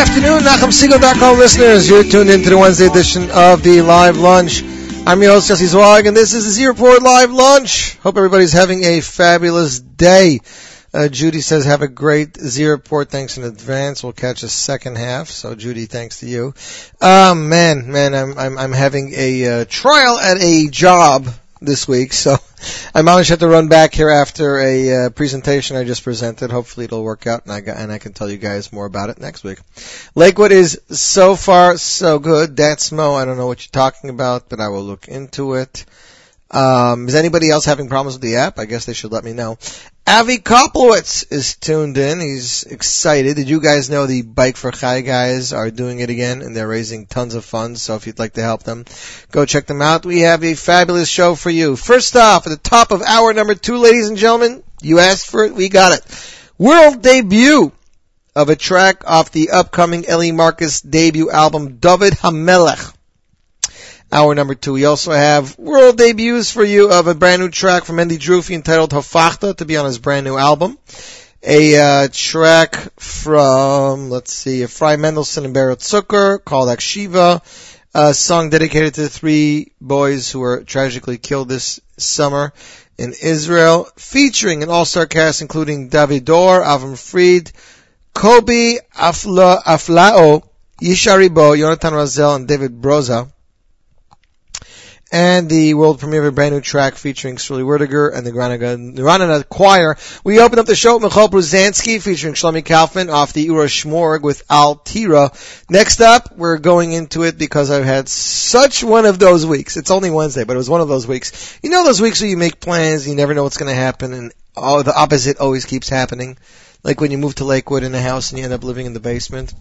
afternoon, NachumSegal.com listeners. You're tuned into the Wednesday edition of the Live Lunch. I'm your host, Jesse Zwag, and this is the Z Report Live Lunch. Hope everybody's having a fabulous day. Uh, Judy says, have a great Z Report. Thanks in advance. We'll catch a second half. So, Judy, thanks to you. Um, man, man, I'm, I'm, I'm having a uh, trial at a job this week. So, I to have to run back here after a uh, presentation I just presented. Hopefully it'll work out and I got, and I can tell you guys more about it next week. Lakewood is so far so good. That's Mo. I don't know what you're talking about, but I will look into it. Um, is anybody else having problems with the app? I guess they should let me know. Avi Koplowitz is tuned in. He's excited. Did you guys know the Bike for Chai guys are doing it again and they're raising tons of funds? So if you'd like to help them, go check them out. We have a fabulous show for you. First off, at the top of hour number two, ladies and gentlemen, you asked for it, we got it. World debut of a track off the upcoming Eli Marcus debut album, David Hamelech. Hour number two. We also have world debuts for you of a brand new track from Mendy Jerufi entitled Hafachta to be on his brand new album. A uh, track from, let's see, Fry Mendelssohn and Barrett Zucker called Akshiva. A song dedicated to the three boys who were tragically killed this summer in Israel, featuring an all-star cast including David D'Or, Avram Fried, Kobi Afla, Aflalo, Yisharibo, Jonathan Razel, and David Broza and the world premiere of a brand new track featuring Sruly Werdyger and the Neranena Choir. We open up the show with Michal Bruzanski featuring Shlomi Kaufman off the Ura Shmorg with Al Tira. Next up, we're going into it because I've had such one of those weeks. It's only Wednesday, but it was one of those weeks. You know those weeks where you make plans, you never know what's going to happen, and oh, the opposite always keeps happening. Like when you move to Lakewood in a house and you end up living in the basement.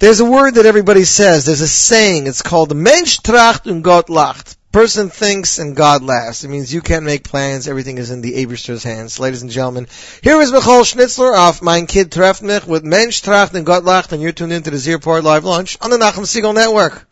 There's a word that everybody says. There's a saying. It's called Mensch tracht und Gott lacht. Person thinks and God laughs. It means you can't make plans. Everything is in the Eberster's hands. Ladies and gentlemen, here is Michal Schnitzler off Mein Kid Treff mich with Mensch tracht und Gott lacht and you're tuned into the Z Report Live Lunch on the Nachum Segal Network.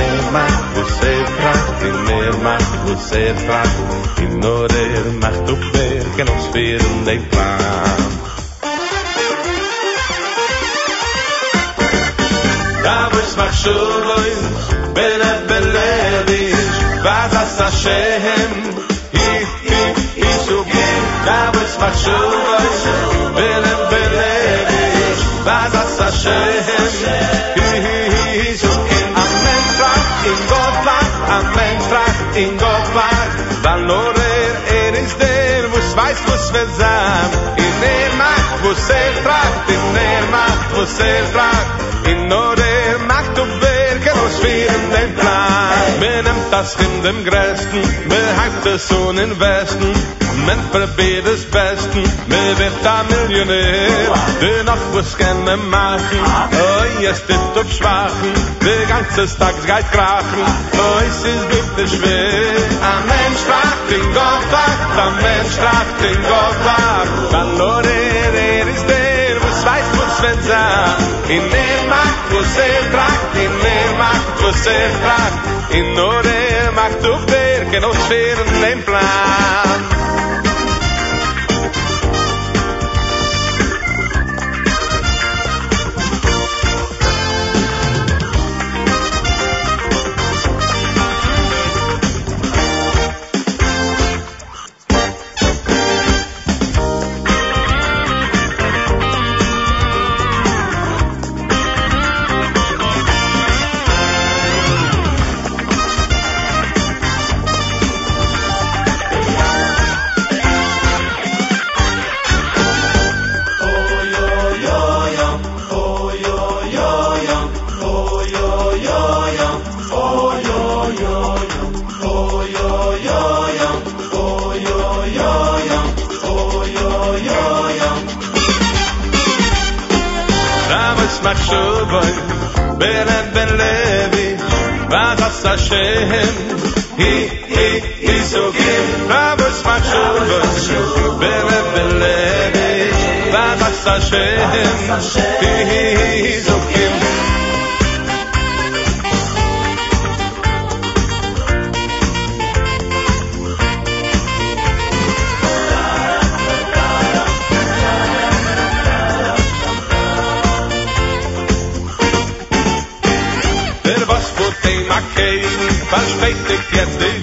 nema du se frag, di Mirma, du se frag, di Norer, mach du fer, ken uns fer in dein Plan. Davos mach shuvoy, ben et beledish, vaz as a shehem, hi, hi, hi, shuvoy. Davos mach shuvoy, ben et beledish, vaz as shehem, hi, hi, ingoldbaar aan mijn vraag ingoldbaar. Valoré eres del, vos vais vos vezam. Inerma, você traz, é inerma, você traz, é inoré. Das in dem Grästen, mir heibt es so in Westen, men probeert es Besten, mir wird da Millionär, der noch was gerne machen, oh, jetzt ist auf Schwachen, der ganze Tag geht krachen, oh, es ist bitte schwer, ein Mensch macht am Mensch tracht in Gott war. Verloren er ist der, was weiß was wenn sein. In er macht was er tracht, in er macht was er tracht. In nur er macht doch der Genosphären den Plan. Hashem, Hi, Hi, Isogim, Ramos Machuboy, Belen Ben Levi, Vazas Hashem, Hi, Hi, Isogim. Der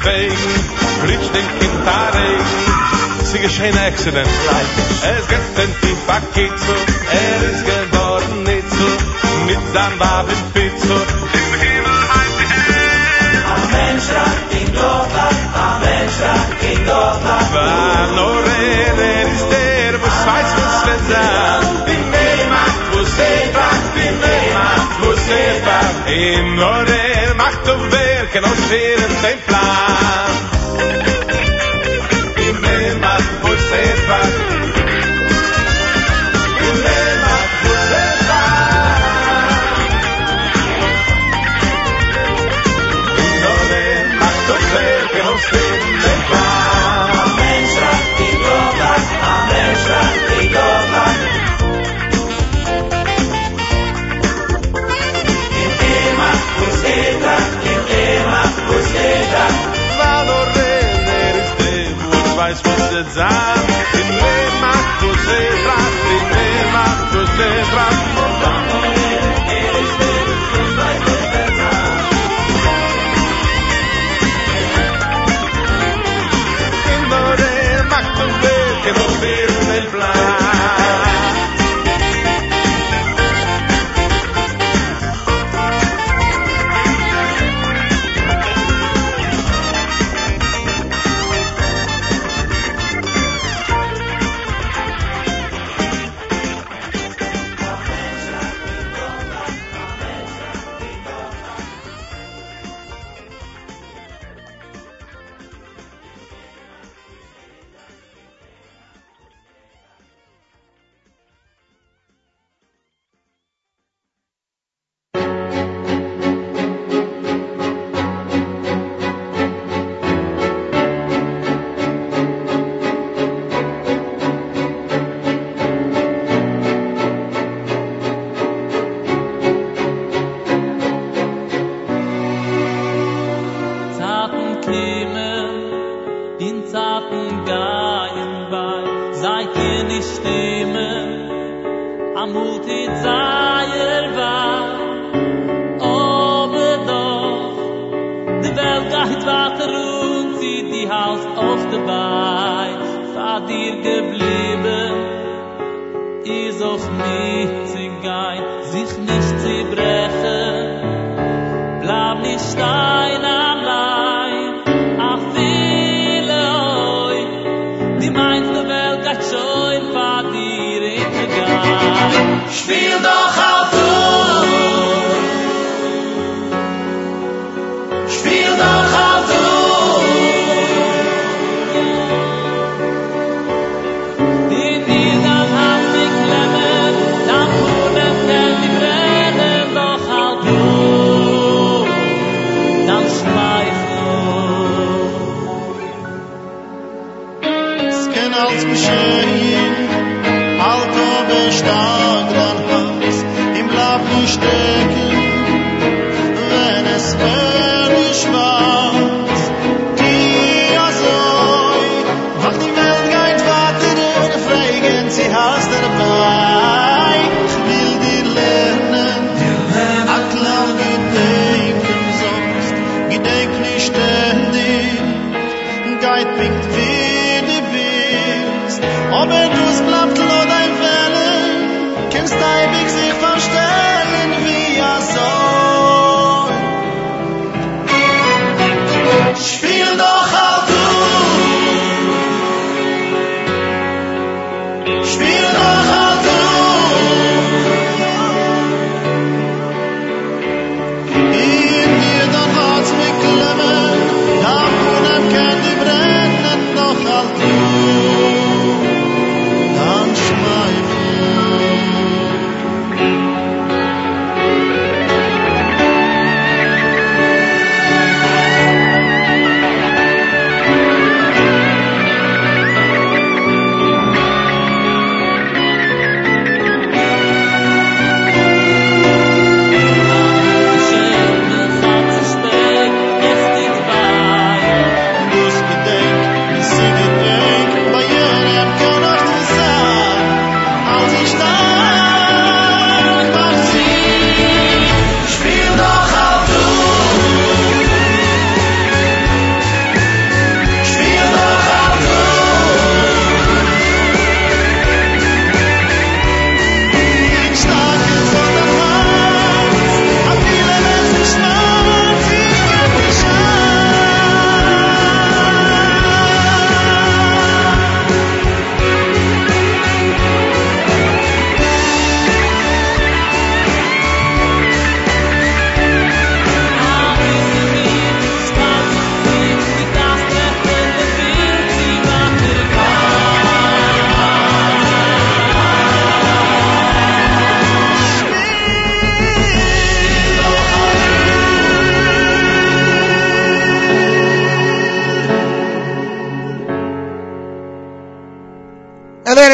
weg Glitscht den Kind da rein Sie geschehen Exzident Es geht in die Bakitzu Er ist geworden nicht so Mit seinem Waben Pizzu. Im Himmel heim die Hände Ein in Gotha in War nur er, er ist der Was weiß, was Bin Mema, wo seht man Bin Mema, wo seht In nur macht du wer Genau schwer in dein Plan.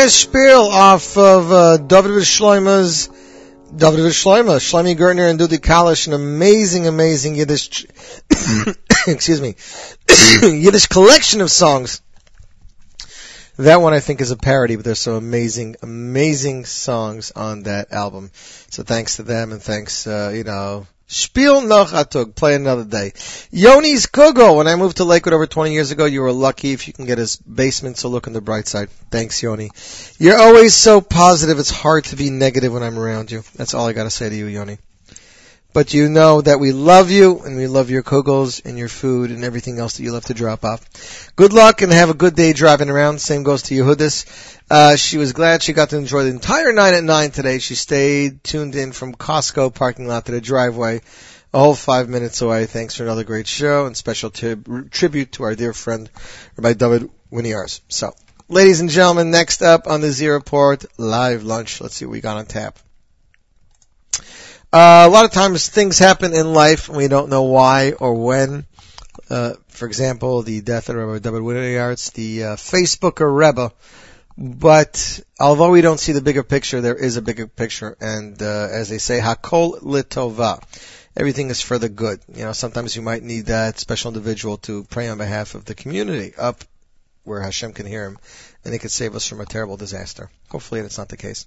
A spiel off of uh, David Shloima's David Shloima, Shlomi Gertner and Dudi Kalish, an amazing, amazing Yiddish, excuse me, Yiddish collection of songs. That one I think is a parody, but there's some amazing, amazing songs on that album. So thanks to them and thanks, uh, you know, Spiel noch atug, play another day. Yoni's Kugo, when I moved to Lakewood over 20 years ago, you were lucky if you can get his basement, so look on the bright side. Thanks, Yoni. You're always so positive, it's hard to be negative when I'm around you. That's all I gotta say to you, Yoni. But you know that we love you, and we love your kugels and your food and everything else that you love to drop off. Good luck and have a good day driving around. Same goes to Yehudis. Uh, she was glad she got to enjoy the entire night at 9 today. She stayed tuned in from Costco parking lot to the driveway, a whole five minutes away. Thanks for another great show and special tribute to our dear friend, Rabbi David Winiarz. So, ladies and gentlemen, next up on the Z Report live lunch. Let's see what we got on tap. Uh, a lot of times things happen in life and we don't know why or when. Uh, for example, the death of Rabbi David Winiarz, the uh, Facebooker Rebbe. But although we don't see the bigger picture, there is a bigger picture, and uh, as they say, hakol litova. Everything is for the good. You know, sometimes you might need that special individual to pray on behalf of the community up where Hashem can hear him, and he could save us from a terrible disaster. Hopefully, that's not the case.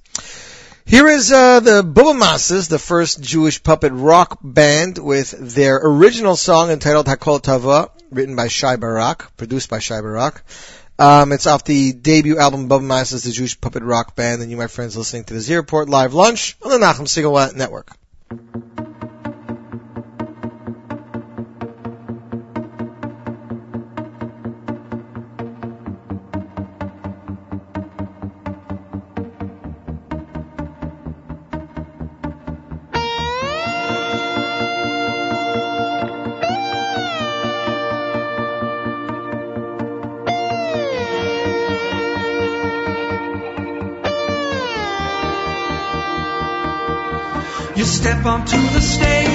Here is uh, the Bubba Masses, the first Jewish puppet rock band, with their original song entitled Hakol Tava, written by Shai Barak, produced by Shai Barak. Um, it's off the debut album Bubba Masses, the Jewish puppet rock band, and you, my friends, listening to the Z Report Live Lunch on the Nachum Segal Network. You step onto the stage,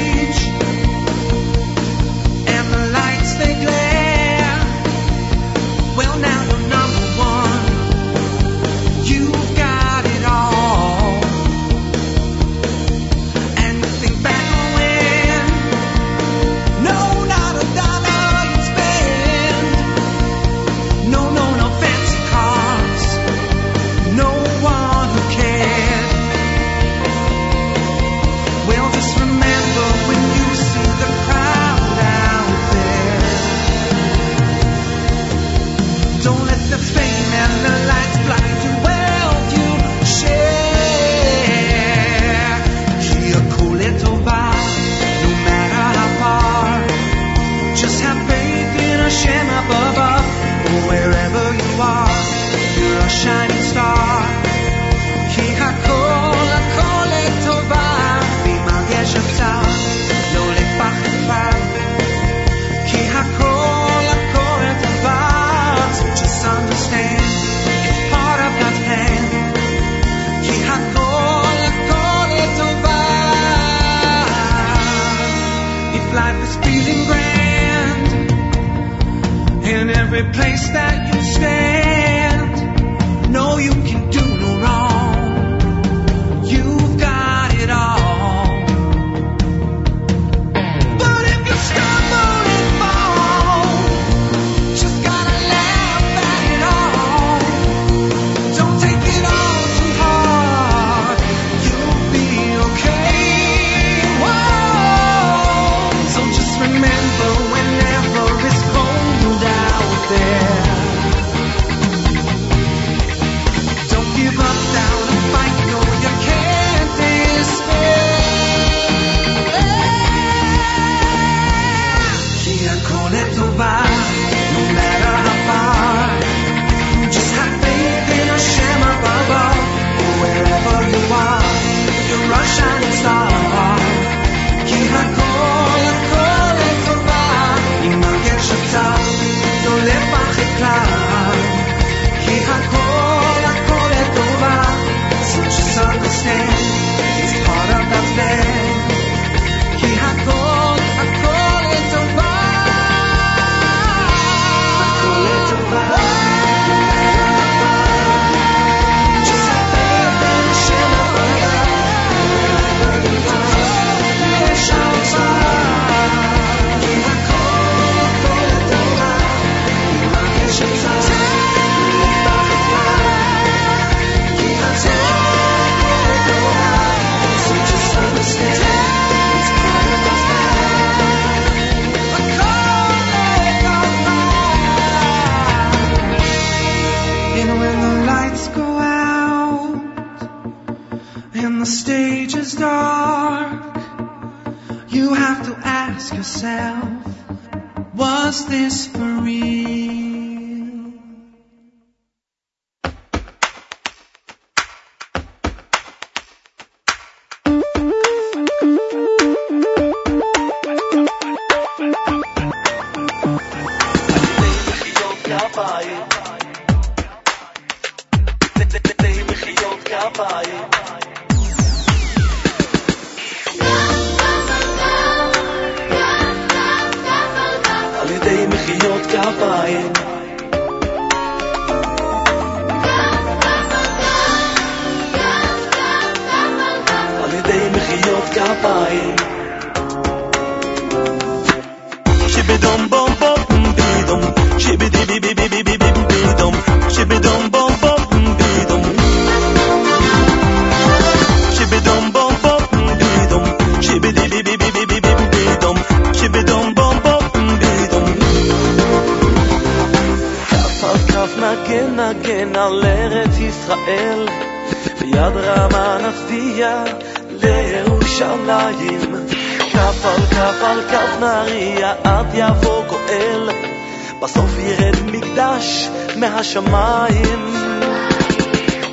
השמיים.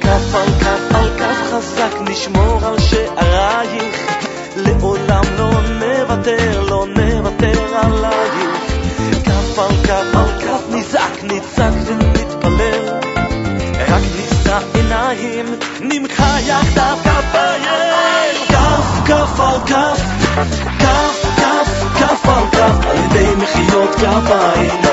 כף על כף על כף חזק נשמור על שערייך, לעולם לא נוותר, לא נוותר עלייך. כף על כף על כף נזעק, נצעק ונתפלל, רק נישא עיניים, נמחה יחדיו כפיים. כף כף על כף, כף כף כף על כף, על ידי מחיאות כפיים.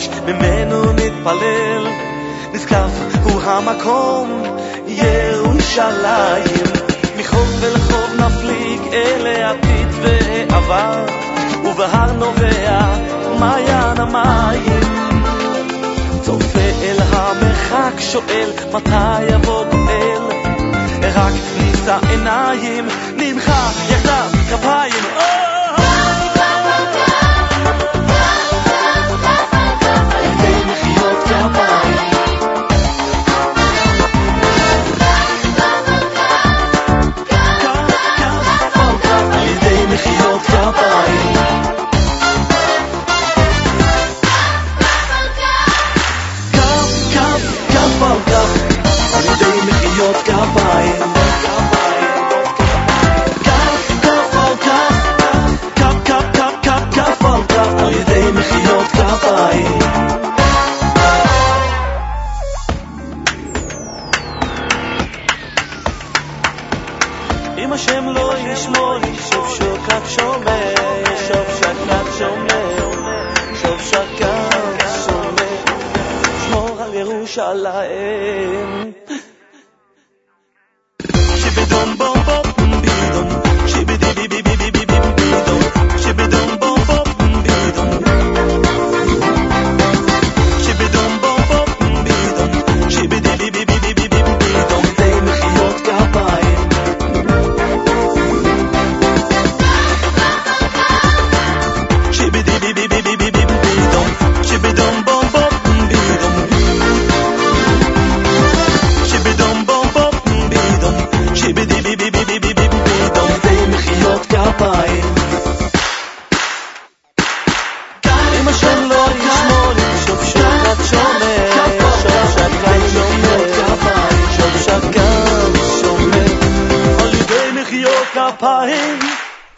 הקדוש, ממנו מתפלל. נזקף הוא המקום, ירושלים. מחוב ולחוב נפליג אל העתיד והעבר, ובהר נובע מעיין המים. צופה אל המרחק, שואל מתי יבוא גואל. רק נישא עיניים, נמחה יחדיו כפיים.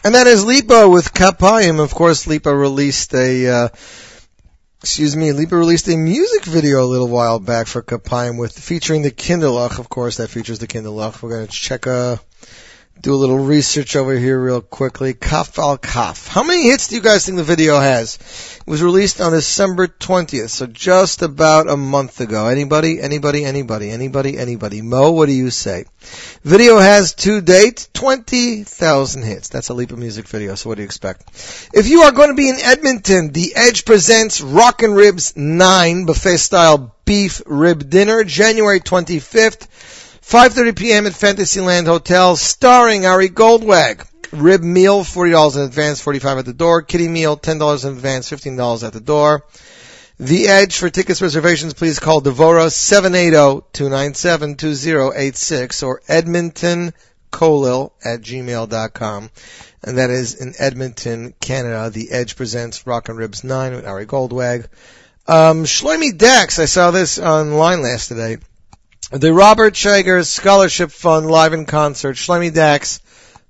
And that is Lipa with Kapayim. Of course, Lipa released a, uh, excuse me, Lipa released a music video a little while back for Kapayim with featuring the Kinderlach. Of course, that features the Kinderlach. We're going to check uh do a little research over here real quickly. Kaf al Kaf. How many hits do you guys think the video has? It was released on December 20th, so just about a month ago. Anybody? Anybody? Anybody? Anybody? Anybody? Mo, what do you say? Video has to date 20,000 hits. That's a Lipa music video, so what do you expect? If you are going to be in Edmonton, The Edge presents Rock and Ribs 9 buffet style beef rib dinner, January 25th, 5.30 p.m. at Fantasyland Hotel, starring Ari Goldwag. Rib meal, $40 in advance, 45 at the door. Kitty meal, $10 in advance, $15 at the door. The Edge for tickets reservations, please call Devora 780-297-2086 or Edmonton Kollel at gmail.com. And that is in Edmonton, Canada. The Edge presents Rock and Ribs 9 with Ari Goldwag. Um, Shloimi Dachs, I saw this online last today. The Robert Chager Scholarship Fund live in concert. Shloimi Dachs,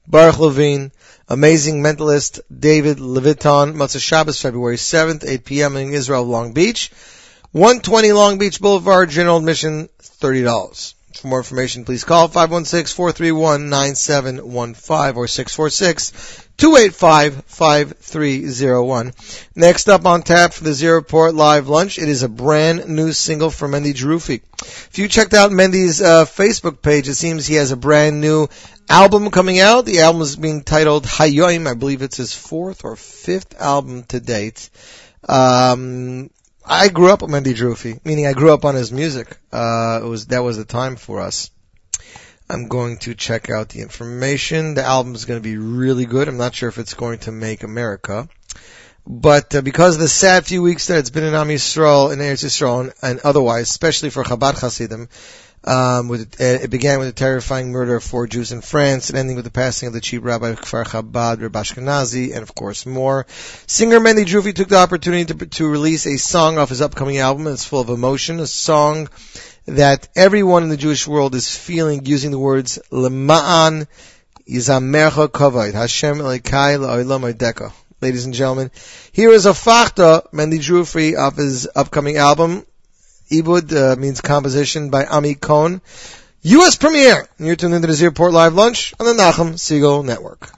Baruch Levine, Amazing Mentalist David Leviton, Motzei Shabbos, February 7th, 8 p.m. in Israel, Long Beach. 120 Long Beach Boulevard, general admission, $30. For more information, please call 516-431-9715 or 646-285-5301. Next up on tap for the Z Report Live Lunch, it is a brand new single from Mendy Jerufi. If you checked out Mendy's uh, Facebook page, it seems he has a brand new album coming out. The album is being titled Hayoim. I believe it's his fourth or fifth album to date. Um, I grew up with Mendy Jerufi, meaning I grew up on his music. Uh, it was, that was the time for us. I'm going to check out the information. The album is going to be really good. I'm not sure if it's going to make America. But uh, because of the sad few weeks that it's been in Am Yisrael, in Eretz Yisrael, and, and otherwise, especially for Chabad Hasidim, um, with, uh, it began with the terrifying murder of four Jews in France, and ending with the passing of the chief rabbi of Kfar Chabad, Reb Ashkenazi, and of course more. Singer Mendy Jerufi took the opportunity to, to release a song off his upcoming album. It's full of emotion, a song that everyone in the Jewish world is feeling using the words Lema'an Yizamercha Kavod, Hashem Elikai La'olam Oideka. Ladies and gentlemen, here is Hafachta Mendy Jerufi of his upcoming album. Ibud uh, means composition by Ami Cohn. U.S. premiere. You're tuned into the Z Report Live Lunch on the Nachum Segal Network.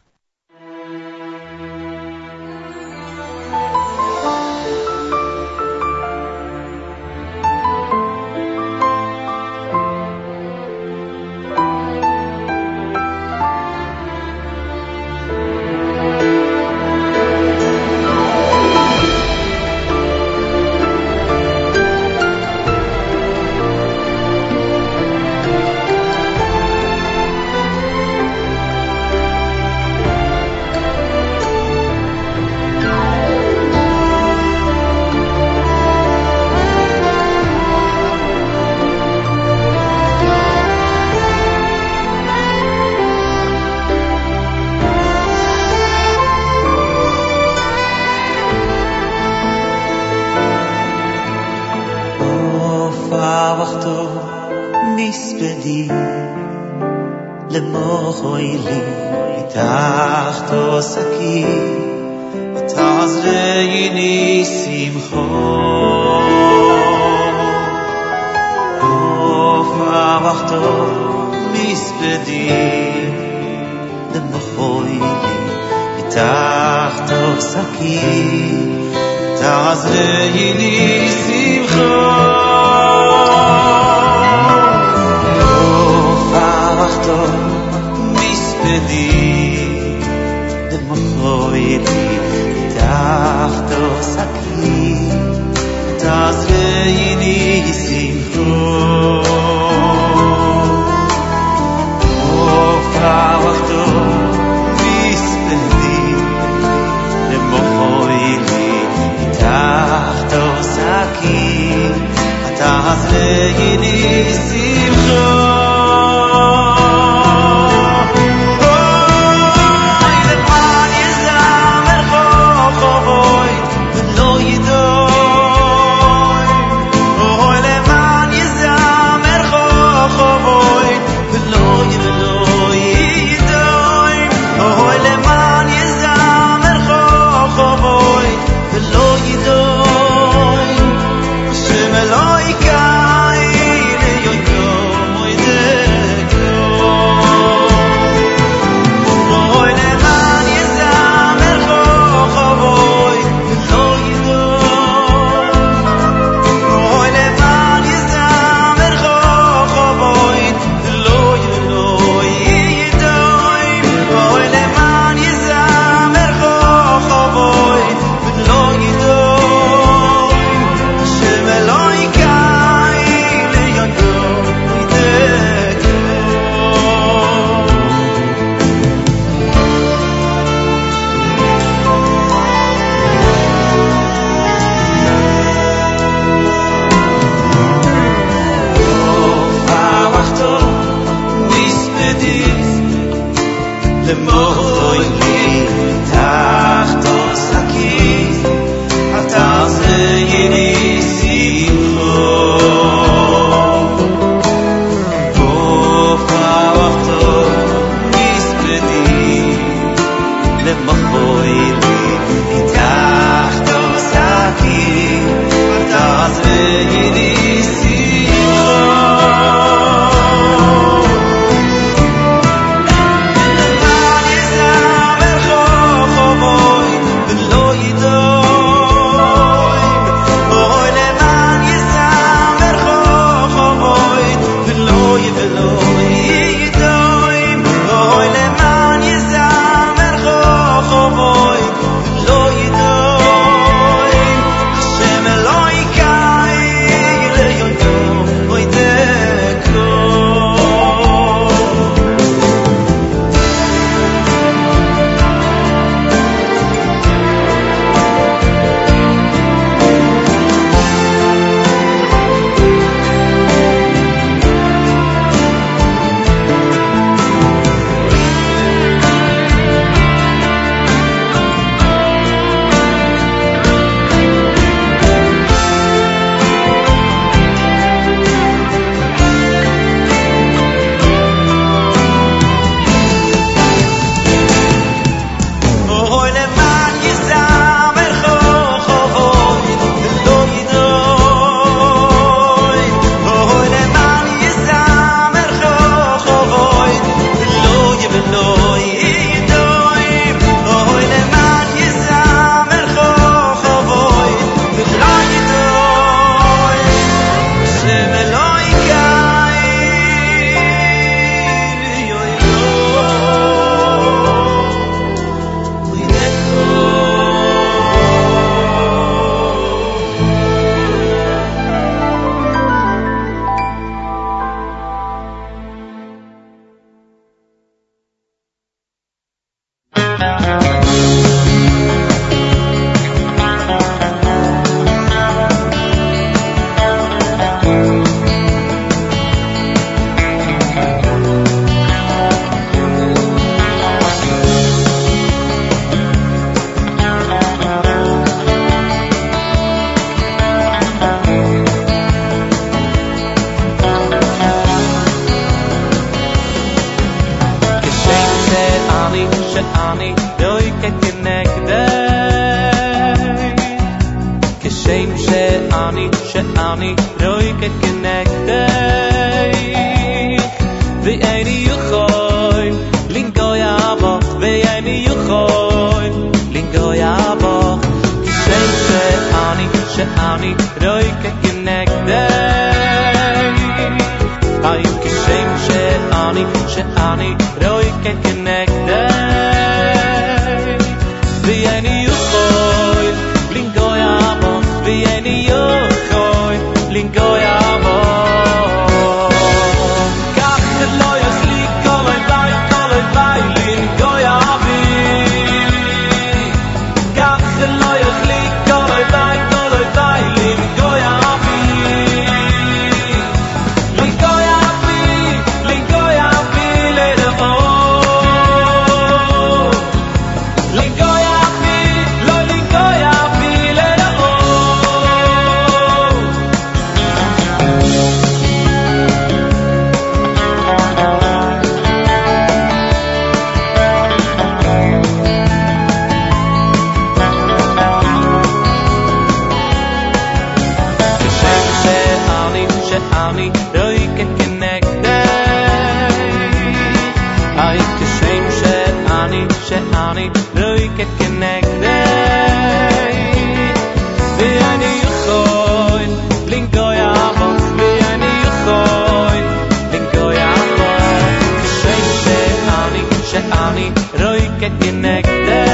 שאני רויקה כנגדי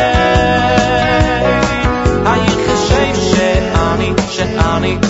היי כשם שאני, שאני רויקה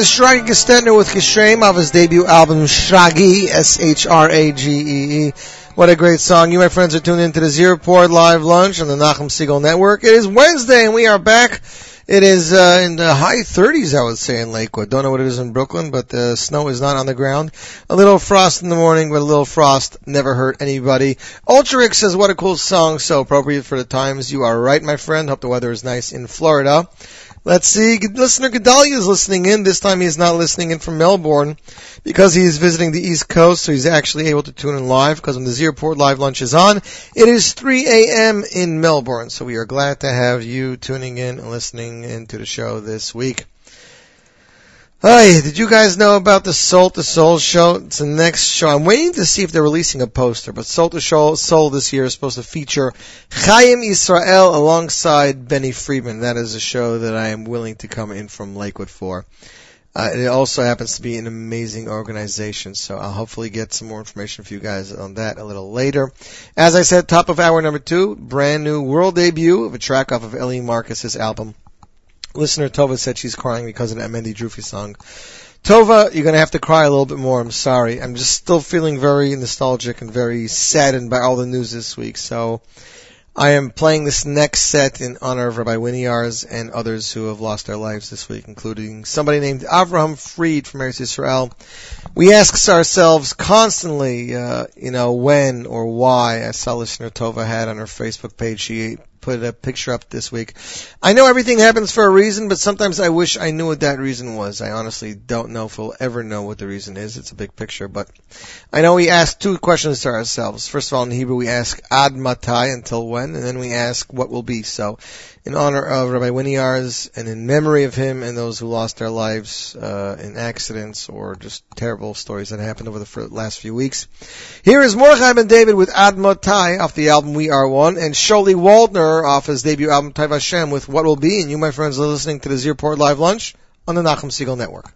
And then is Shragee Gestetner with Kishrem of his debut album Shragi, S-H-R-A-G-E-E. What a great song. You, my friends, are tuned into the Z Report Live Lunch on the Nachum Segal Network. It is Wednesday and we are back. It is uh, in the high 30s, I would say, in Lakewood. Don't know what it is in Brooklyn, but the snow is not on the ground. A little frost in the morning, but a little frost never hurt anybody. Ultrix says, what a cool song, so appropriate for the times. You are right, my friend. Hope the weather is nice in Florida. Let's see. Listener Gedalia is listening in. This time he's not listening in from Melbourne because he's visiting the East Coast, so he's actually able to tune in live because when the Z Report Live Lunch is on, it is 3 a.m. in Melbourne. So we are glad to have you tuning in and listening into the show this week. Hi, did you guys know about the Soul to Soul show? It's the next show. I'm waiting to see if they're releasing a poster, but Soul to Soul, Soul this year is supposed to feature Chaim Israel alongside Benny Friedman. That is a show that I am willing to come in from Lakewood for. Uh, it also happens to be an amazing organization, so I'll hopefully get some more information for you guys on that a little later. As I said, top of hour number two, brand new world debut of a track off of Eli Marcus's album. Listener Tova said she's crying because of that Mendy Jerufi song. Tova, you're going to have to cry a little bit more. I'm sorry. I'm just still feeling very nostalgic and very saddened by all the news this week. So I am playing this next set in honor of Rabbi Winiarz and others who have lost their lives this week, including somebody named Avraham Fried from Eretz Yisrael. We ask ourselves constantly, uh, you know, when or why. Saw listener Tova had on her Facebook page. She put a picture up this week. I know everything happens for a reason, but sometimes I wish I knew what that reason was. I honestly don't know if we'll ever know what the reason is. It's a big picture, but I know we ask two questions to ourselves. First of all, in Hebrew, we ask ad matai, until when, and then we ask what will be. So, in honor of Rabbi Winiarz and in memory of him and those who lost their lives uh, in accidents or just terrible stories that happened over the last few weeks. Here is Mordechai Ben David with Ad Matai off the album We Are One, and Sholi Waldner off his debut album Taiv Hashem with What Will Be. And you, my friends, are listening to the Z Report Live Lunch on the Nachum Segal Network.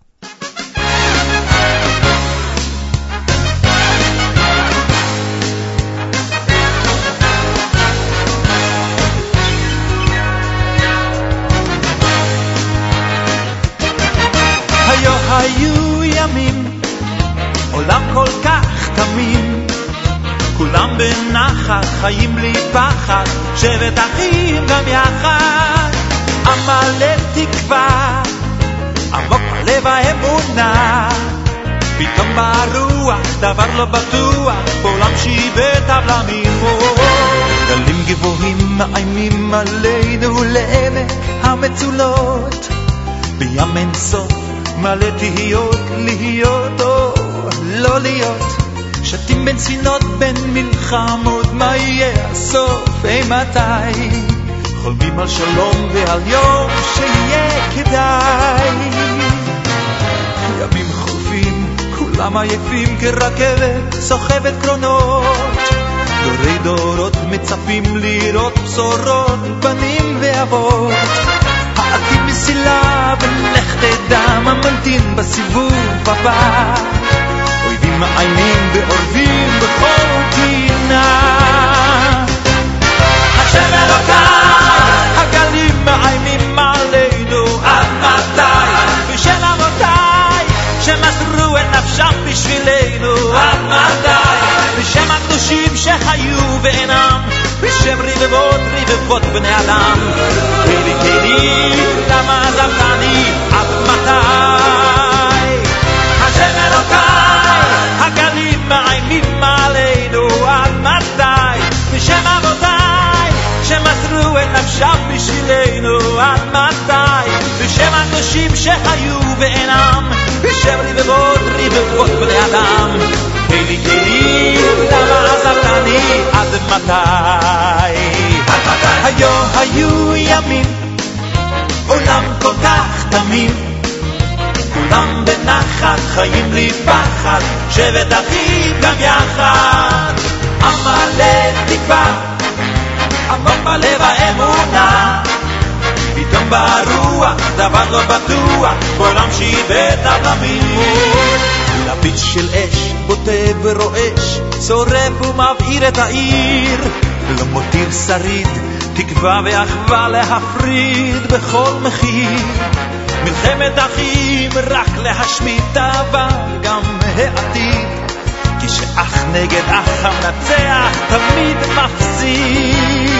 בנחת, חיים בלי פחד, שבט אחים גם יחד, עמלק תקווה, עמוק בלב האמונה, פתאום ברוח, דבר לא בטוח, בעולם שיבט עולמים, גלים גבוהים מאיימים עלינו לעמק המצולות. בים אין סוף, מלא תהיות, להיות או לא להיות. שתים בין שנאות, בין מלחמות, מה יהיה הסוף, אימתי? חולמים על שלום ועל יום שיהיה כדאי. ימים חולפים, כולם עייפים כרכבת, סוחבת קרונות. דורי דורות מצפים לראות בשורות, בנים ואבות. העתיד מסילה ולך תדע מה ממתין בסיבוב הבא. מאיימים ואורבים בכל פינה. השם אלוקיי, הגלים מאיימים עלינו עד מתי? בשל אבותיי, שמסרו את נפשם בשבילנו עד מתי? בשם הקדושים שחיו ואינם, בשם רבבות רבבות בני אדם. קהילי קהילי, למה עזבתני עד מתי? נפשם בשבילנו עד מתי? בשם הקדושים שחיו ואינם, בשם רבבות רבבות בני אדם. קהילי קהילי, למה עזבתני עד מתי? היו היו ימים, עולם כל כך תמים. כולם בנחת, חיים בלי פחד, שבט אחים גם יחד. עמלק תקווה, עמוק בלב האמונה. פתאום ברוח, דבר לא בטוח, בעולם שאיבד עולמים. לפיד של אש, בוטה ורועש, שורף ומבעיר את העיר, לא מותיר שריד, תקווה ואחווה להפריד בכל מחיר. מלחמת אחים רק להשמיד אבל גם העתיד כשאח נגד אח המנצח תמיד מפסיד.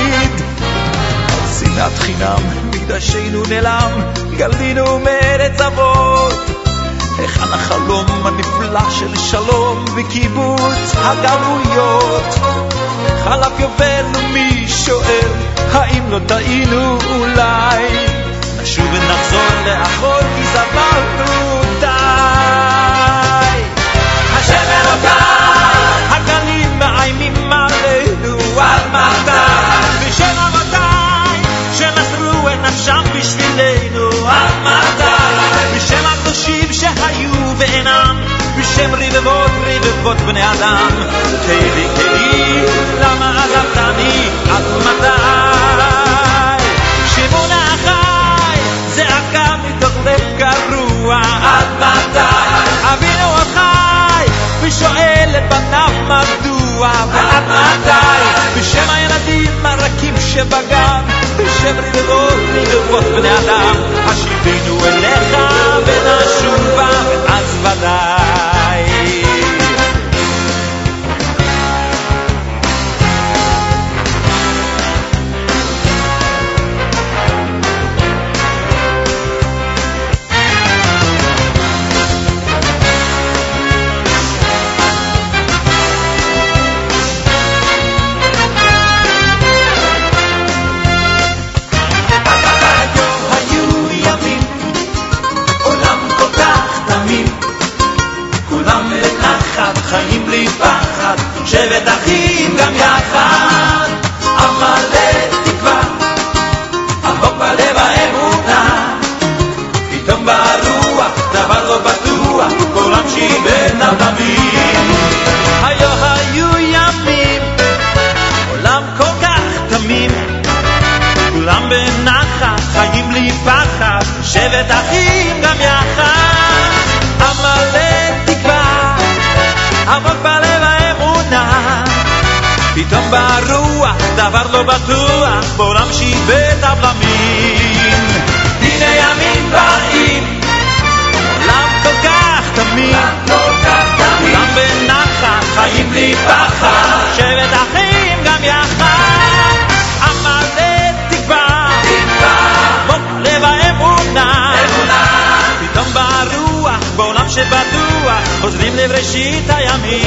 שנאת חינם מקדשנו נעלם גלינו מארץ אבות. היכן החלום הנפלא של שלום וקיבוץ הגלויות. חלף יובל ומי שואל האם לא טעינו אולי? נשוב ונחזור לאחור כי סבלנו די. מתי? בשם אבותיי, שמסרו את נפשם בשבילנו מתי? בשם הקדושים שהיו ואינם, בשם רבבות רבבות בני אדם. קהילי קהילי, למה עזבתני עד מתי? שמעון החי, זעקה מתוך לב גרוע עד מתי? אבינו החי, ושואל את בניו מדוע ועד מתי? בשם הילדים הרכים שבגן, בשם רבבות רבבות בני אדם, השיבנו אליך ונשובה עד ודאי בעולם שבטוח, חוזרים לבראשית הימים.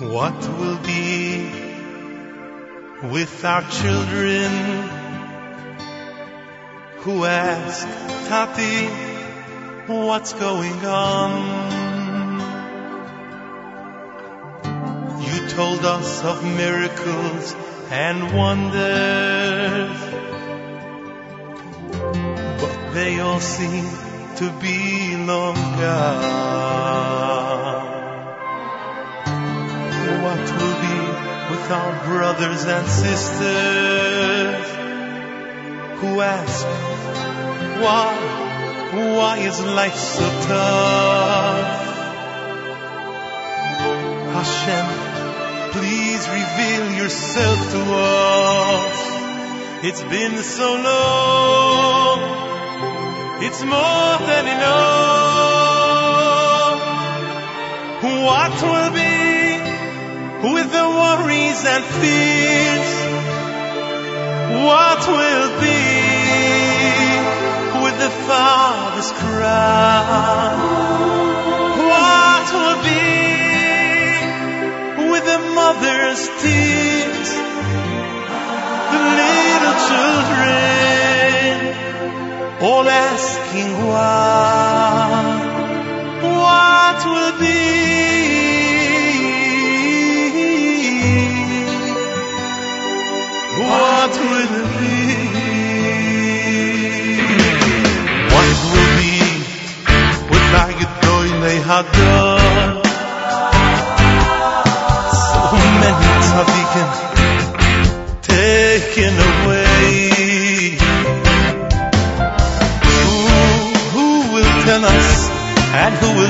What will be with our children who ask, Tati, what's going on? You told us of miracles and wonders, but they all seem to be long gone. What will be with our brothers and sisters who ask, why, why is life so tough? Hashem, please reveal yourself to us. It's been so long, it's more than enough. What will be the worries and fears? What will be with the father's cry? What will be with the mother's tears? The little children all asking why. What will be? What will be? What will be with Nagadoyle Hadar? So many tzaddikim taken away. Who, who will tell us and who will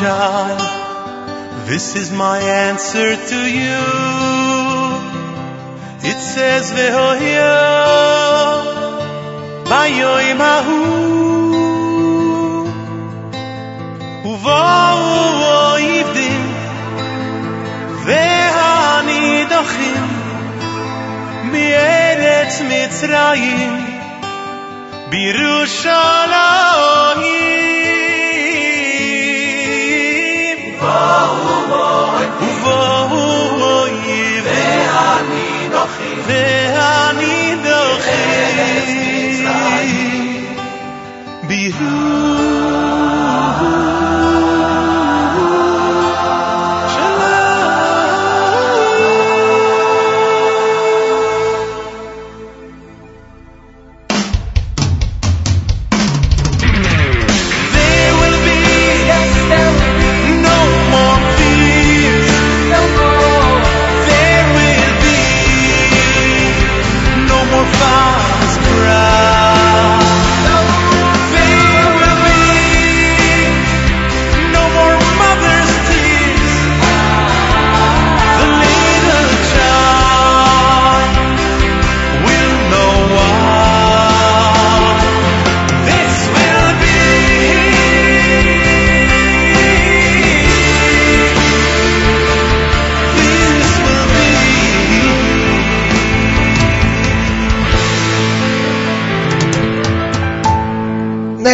child, this is my answer to you. It says Vehoya Bayoim Hahu Uvo Yivdim Vehanidachim Mieretz Mitzrayim Birushalayim need the key be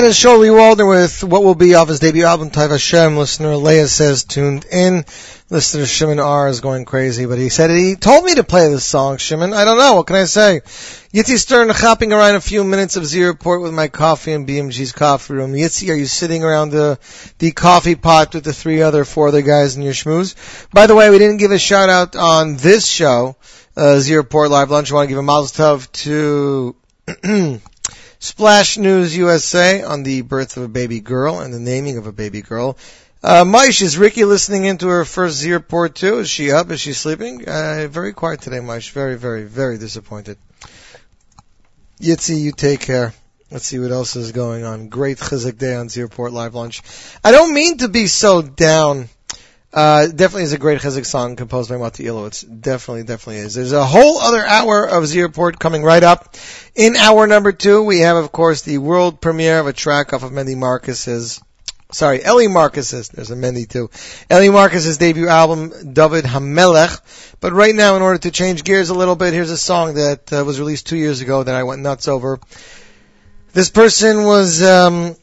is Shirley Waldner with what will be off his debut album, Taiv Hashem. Listener Leah says tuned in. Listener Shimon R is going crazy, but he said he told me to play this song, Shimon. I don't know. What can I say? Yitzi Stern hopping around a few minutes of Z Report with my coffee in BMG's coffee room. Yitzi, are you sitting around the, the coffee pot with the three other, four other guys in your schmooze? By the way, we didn't give a shout out on this show, uh, Z Report Live Lunch. I want to give a mazel tov to Splash News USA on the birth of a baby girl and the naming of a baby girl. Uh, Maish, is Ricky listening into her first Z Report too? Is she up? Is she sleeping? Uh, very quiet today, Maish. Very, very, very disappointed. Yitzi, you take care. Let's see what else is going on. Great Chizik day on Z Report Live Lunch. I don't mean to be so down. Uh, definitely is a great Chizik song composed by Mati Ilowitz. Definitely, definitely is. There's a whole other hour of Z Report coming right up. In hour number two, we have, of course, the world premiere of a track off of Mendy Marcus's, sorry, Eli Marcus's, there's a Mendy too, Eli Marcus's debut album, David Hamelech. But right now, in order to change gears a little bit, here's a song that uh, was released two years ago that I went nuts over. This person was, um,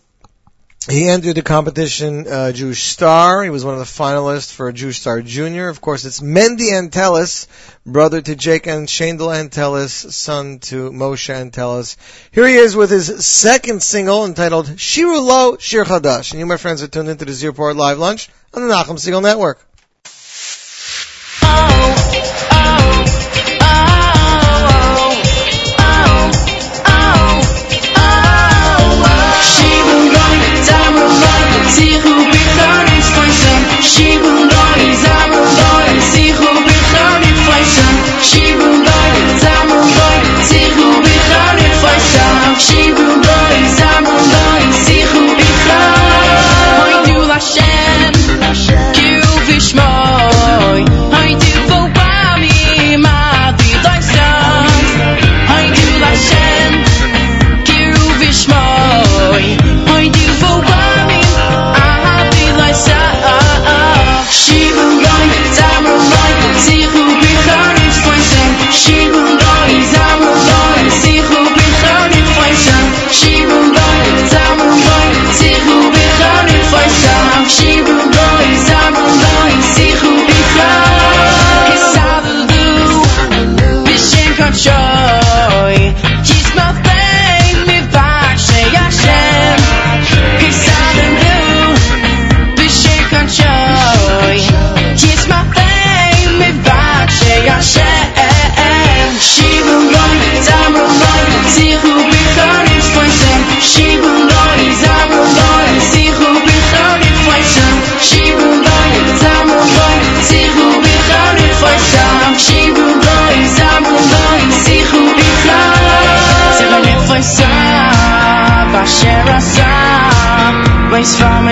he entered the competition uh, Jewish Star. He was one of the finalists for Jewish Star Junior. Of course, it's Mendy Antelis, brother to Jake and Shandel Antelis, son to Moshe Antelis. Here he is with his second single entitled Shiru Lo Shir Chadash. And you, my friends, are tuned into the Z Report Live Lunch on the Nachum Segal Network. Hashem,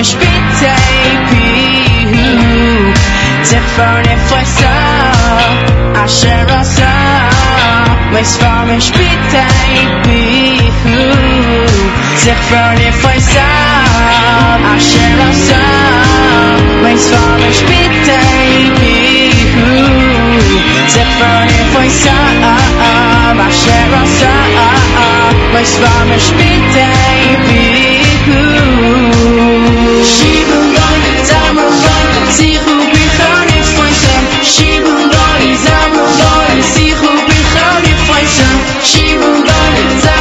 Możesz pitej pił Dzwonię flesa A szerosa Mój swamisz pitej pił Dzwonię flesa A szerosa Mój swamisz pitej pił Dzwonię flesa A szerosa Mój swamisz pitej pił see who we are next to each other she won't bore us i'm on fire see who we are reborn tonight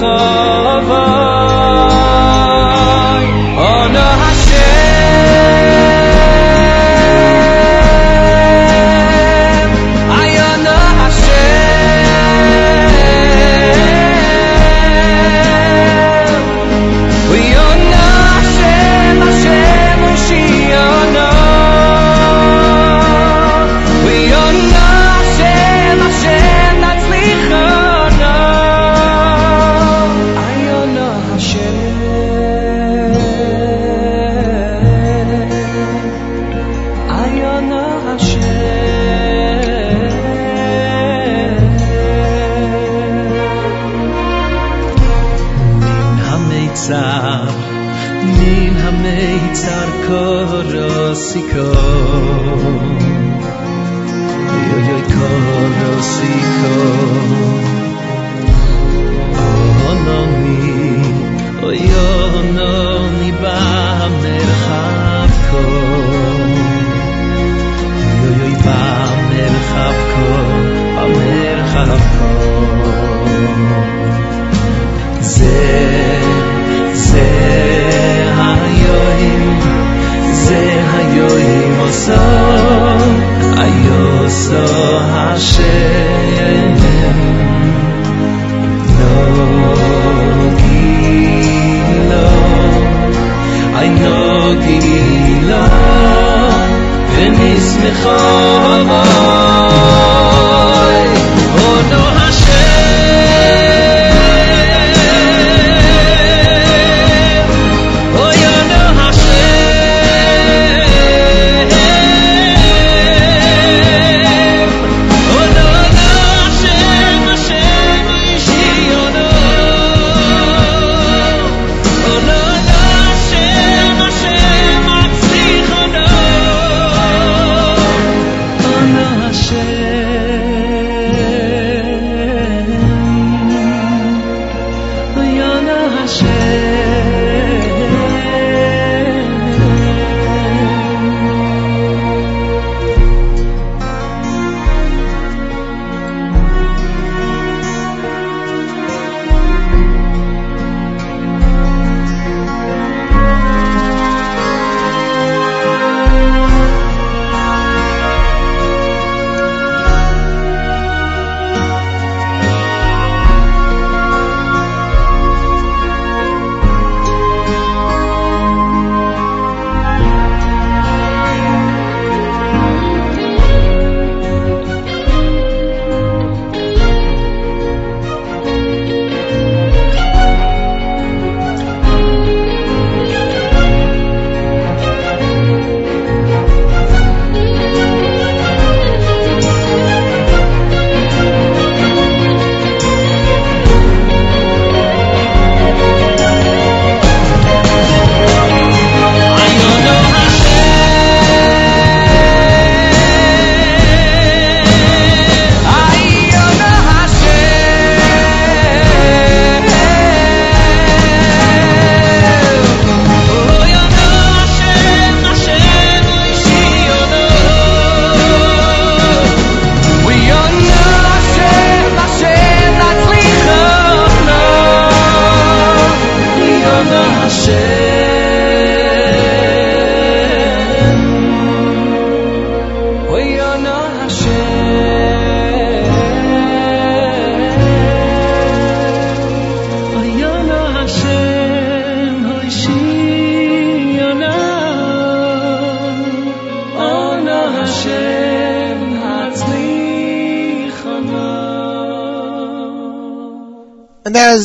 Alecha.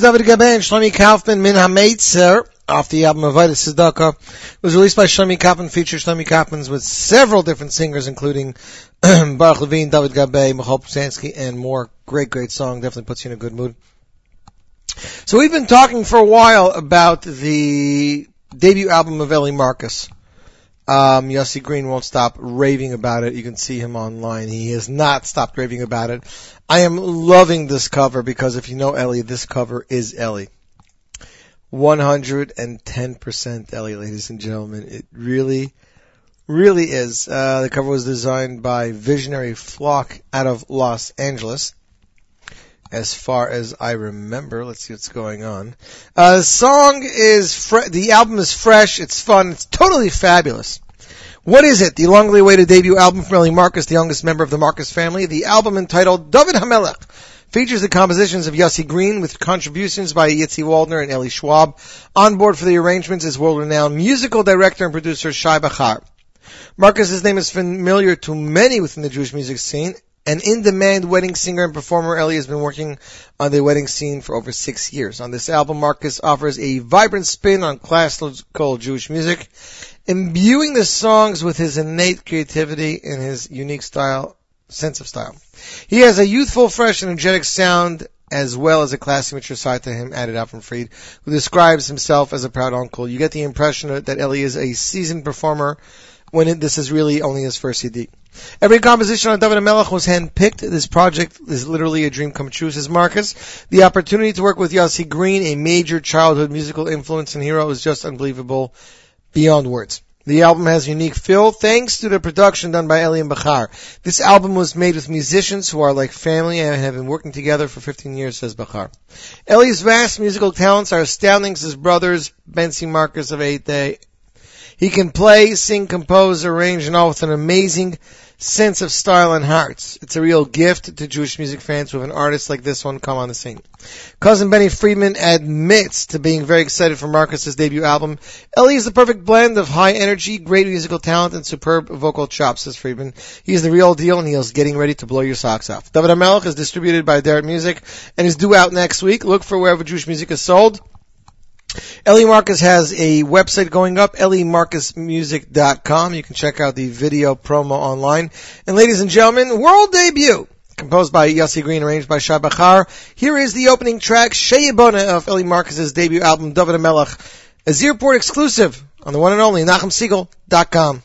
David Gabe and Shlomi Kaufman, Min HaMeitzer, off the album Avodah Tzedakah. It was released by Shlomi Kaufman, features Shlomi Kaufman's with several different singers, including Baruch Levine, David Gabe, Michal Psansky, and more. Great, great song. Definitely puts you in a good mood. So we've been talking for a while about the debut album of Eli Marcus. Um, Yossi Green won't stop raving about it. You can see him online. He has not stopped raving about it. I am loving this cover because if you know Eli, this cover is Eli. 110% Eli, ladies and gentlemen. It really, really is. Uh, the cover was designed by Visionary Flock out of Los Angeles. As far as I remember, let's see what's going on. Uh, the song is fre- the album is fresh. It's fun. It's totally fabulous. What is it? The longly awaited debut album from Eli Marcus, the youngest member of the Marcus family. The album entitled David Hamelech features the compositions of Yossi Green with contributions by Yitzi Waldner and Eli Schwab. On board for the arrangements is world-renowned musical director and producer Shai Bachar. Marcus's name is familiar to many within the Jewish music scene. An in-demand wedding singer and performer, Eli has been working on the wedding scene for over six years. On this album, Marcus offers a vibrant spin on classical Jewish music, imbuing the songs with his innate creativity and his unique style, sense of style. He has a youthful, fresh, energetic sound, as well as a classy, mature side to him, added out Fried, who describes himself as a proud uncle. You get the impression that Eli is a seasoned performer when it, this is really only his first CD. Every composition on David Melech was handpicked. This project is literally a dream come true, says Marcus. The opportunity to work with Yossi Green, a major childhood musical influence and hero, is just unbelievable beyond words. The album has unique feel thanks to the production done by Eli and Bachar. This album was made with musicians who are like family and have been working together for 15 years, says Bachar. Eli's vast musical talents are astounding, says brothers Bentzi Marcus of 8th Day. He can play, sing, compose, arrange, and all with an amazing sense of style and heart. It's a real gift to Jewish music fans with an artist like this one come on the scene. Cousin Benny Friedman admits to being very excited for Marcus's debut album. Eli is the perfect blend of high energy, great musical talent, and superb vocal chops, says Friedman. He's the real deal and he's getting ready to blow your socks off. David Hamelech is distributed by Derek Music and is due out next week. Look for wherever Jewish music is sold. Eli Marcus has a website going up, elliemarcusmusic.com. You can check out the video promo online. And ladies and gentlemen, world debut, composed by Yossi Green, arranged by Shai. Here is the opening track, Sheyabona of Eli Marcus's debut album, David Melech, a Z Report exclusive on the one and only NachumSegal.com.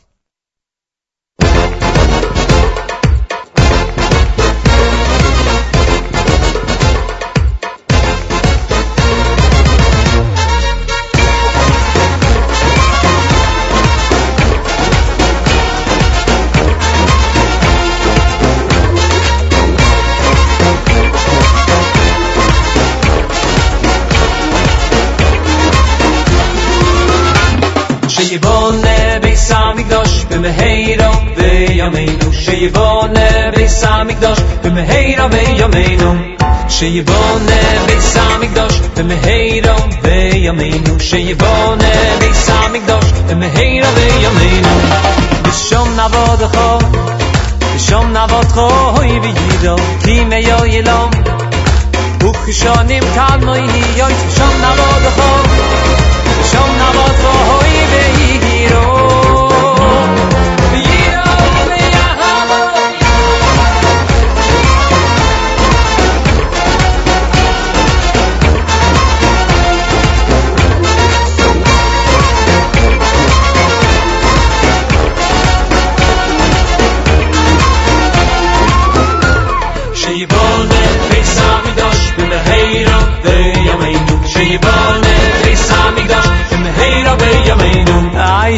במהירו בימינו שיבונה ביס המקדוש במהירו בימינו שיבונה ביס המקדוש במהירו בימינו שיבונה ביס המקדוש במהירו בימינו בשום נעבוד חו בשום נעבוד חו וידו כי מיו ילום וכשונים כאן מוי יוי שום נעבוד חו שום נעבוד חו וידו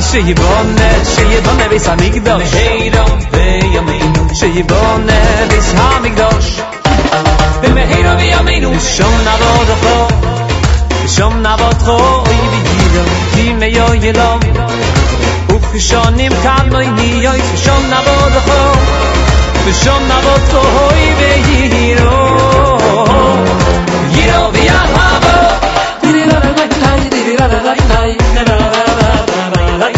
שיבונה שיבונה ביס המקדוש במהירו בימינו שיבונה ביס המקדוש במהירו בימינו שום נעבוד חו שום נעבוד חו אוי וידו כי מיו ילום וכשונים כאן לא יהיו שום נעבוד חו ושום נעבוד da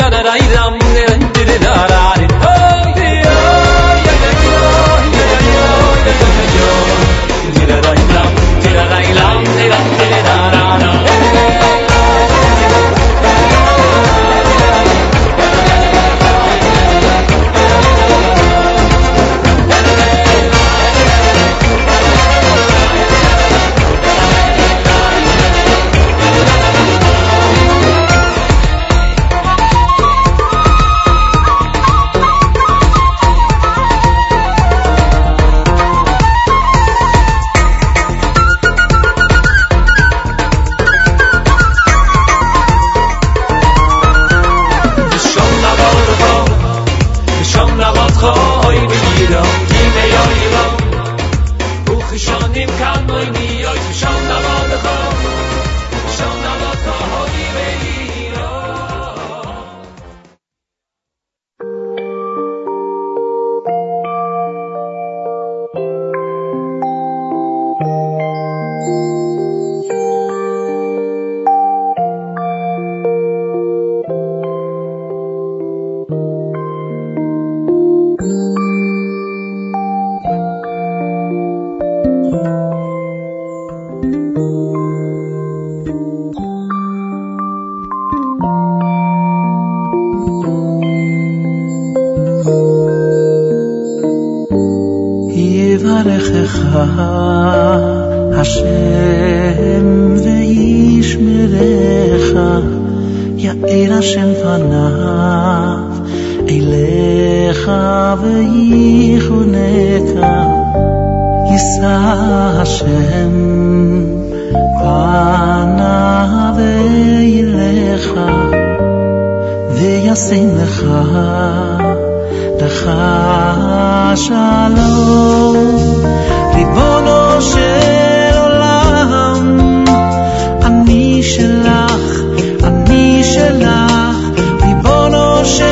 da da da da יאיר השם פניו אליך ויחונך יישא השם פניו אליך וישם לך לך שלום ריבונו של אני שלך ריבונו של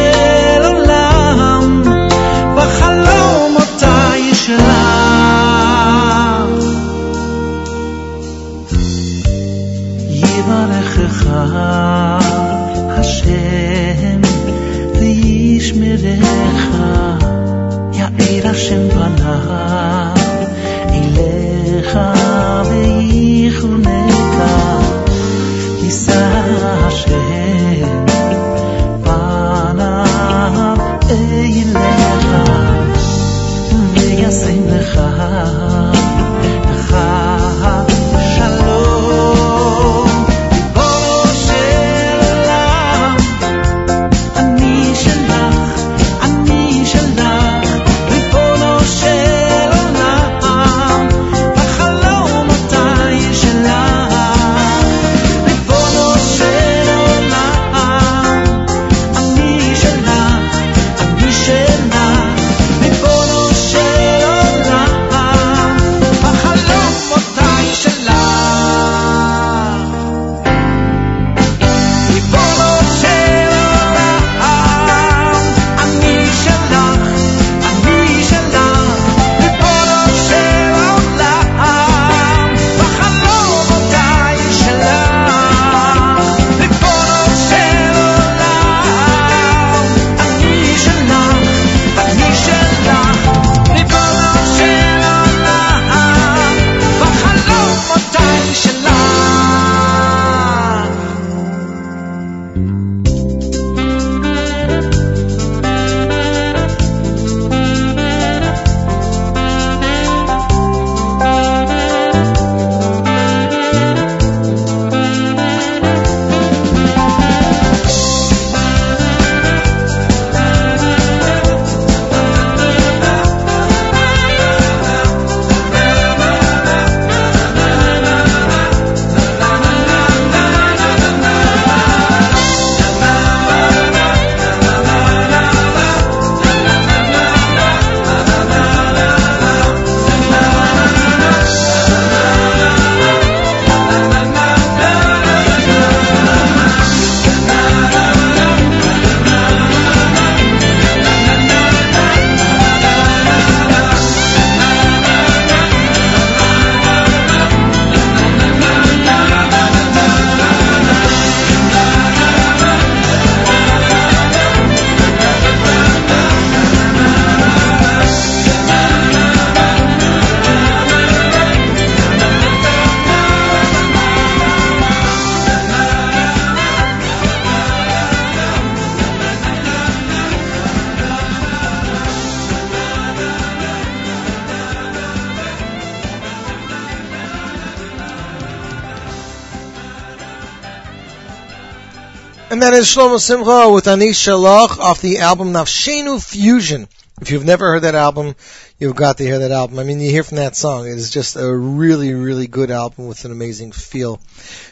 And that is Shlomo Simcha with Anish Shalach off the album Nafshenu Fusion. If you've never heard that album, you've got to hear that album. I mean, you hear from that song. It is just a really, really good album with an amazing feel.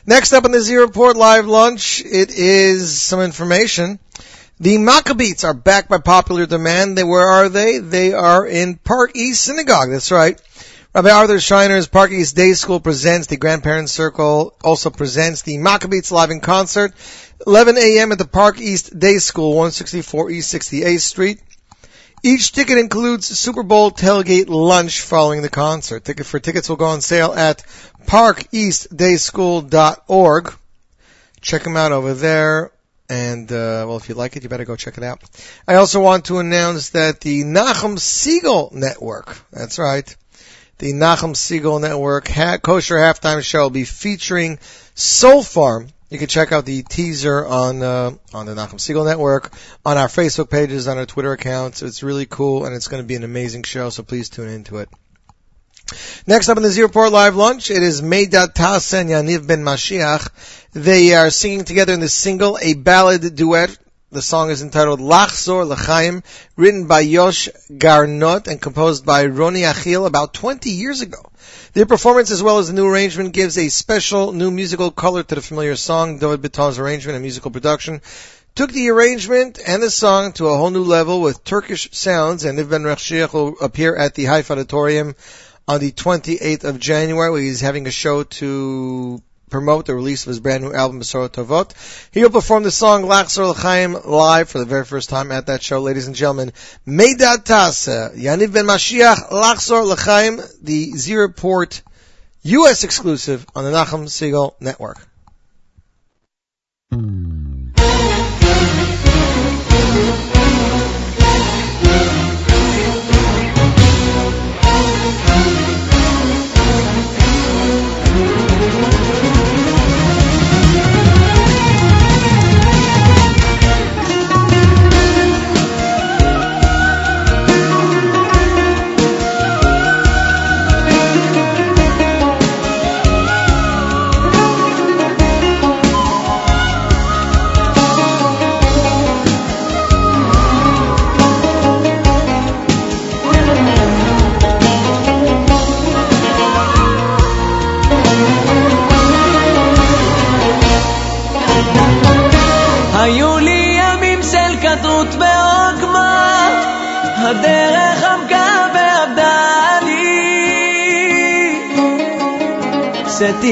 Next up on the Z Report Live Lunch, it is some information. The Maccabees are back by popular demand. They, where are they? They are in Park East Synagogue. That's right. Rabbi Arthur Schneier's Park East Day School presents the Grandparents Circle, also presents the Maccabees Live in Concert, 11 a.m. at the Park East Day School, 164 East 68th Street. Each ticket includes Super Bowl tailgate lunch following the concert. Ticket for tickets will go on sale at parkeastdayschool.org. Check them out over there. And, uh, well, if you like it, you better go check it out. I also want to announce that the Nachum Segal Network, that's right, the Nachum Segal Network ha- kosher halftime show will be featuring Soul Farm. You can check out the teaser on uh, on the Nachum Segal Network, on our Facebook pages, on our Twitter accounts. It's really cool, and it's going to be an amazing show. So please tune into it. Next up in the Z Report Live Lunch, it is Meydad Tas and Yaniv Ben Mashiach. They are singing together in the single, a ballad duet. The song is entitled Lachzor L'chayim, written by Yosh Garnot and composed by Roni Achil about 20 years ago. Their performance, as well as the new arrangement, gives a special new musical color to the familiar song. David Biton's arrangement and musical production took the arrangement and the song to a whole new level with Turkish sounds, and Niv Ben Rechshir will appear at the Haifa Auditorium on the 28th of January, he's having a show to promote the release of his brand new album, Besorot Tovot. He will perform the song Lachzor L'chayim live for the very first time at that show, ladies and gentlemen. Meydad Tasa, uh, Yaniv Ben Mashiach, Lachzor L'chayim, the Z Report U.S. exclusive on the Nachum Segal Network. Mm.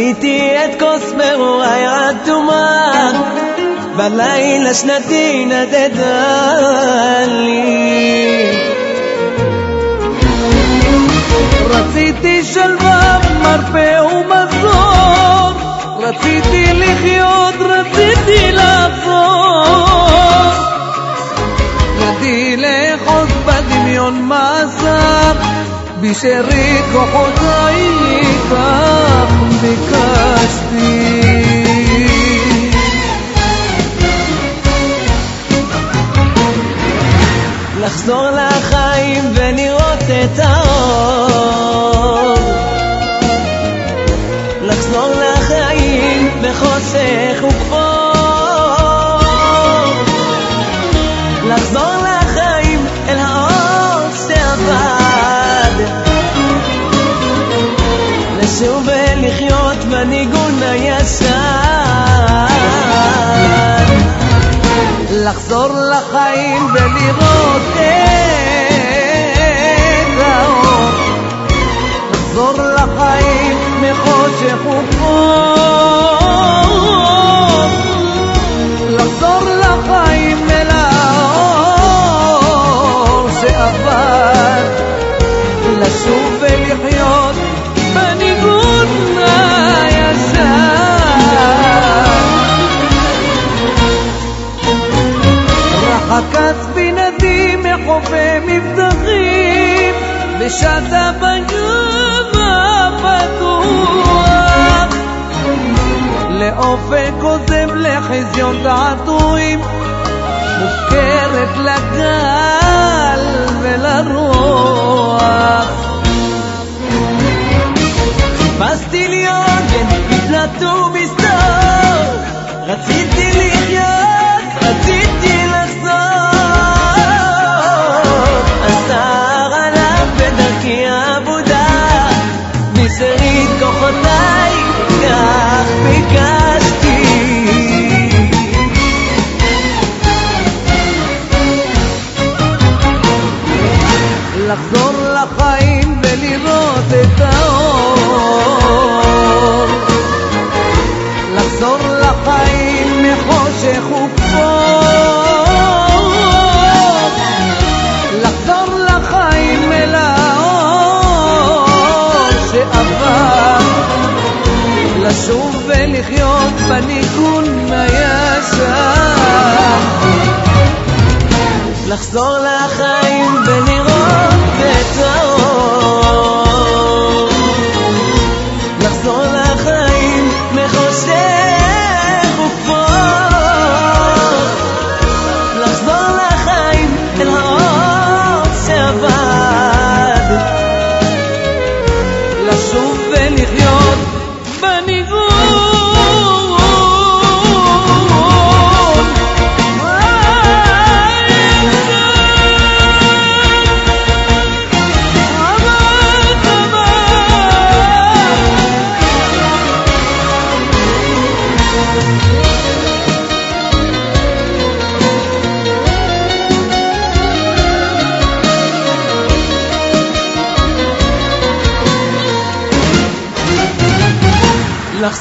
שתיתי את כוס מרורי אטומה, בלילה שנתי נדדה לי. רציתי שלווה, מרפא ומזור, רציתי לחיות, רציתי לחזור. ידי לאחוז בדמיון מאסר, bi sherik khodaik ab bikasti خاين بالي wisata בג'ובה פתוח לאופק עוזב לחזיון תעתועים מופקרת לגל ולרוח חיפשתי להיות בן פתלתו מסתכל לשוב ולחיות בניגון הישן. לחזור לחיים ולראות את האור. לחזור לחיים מחושך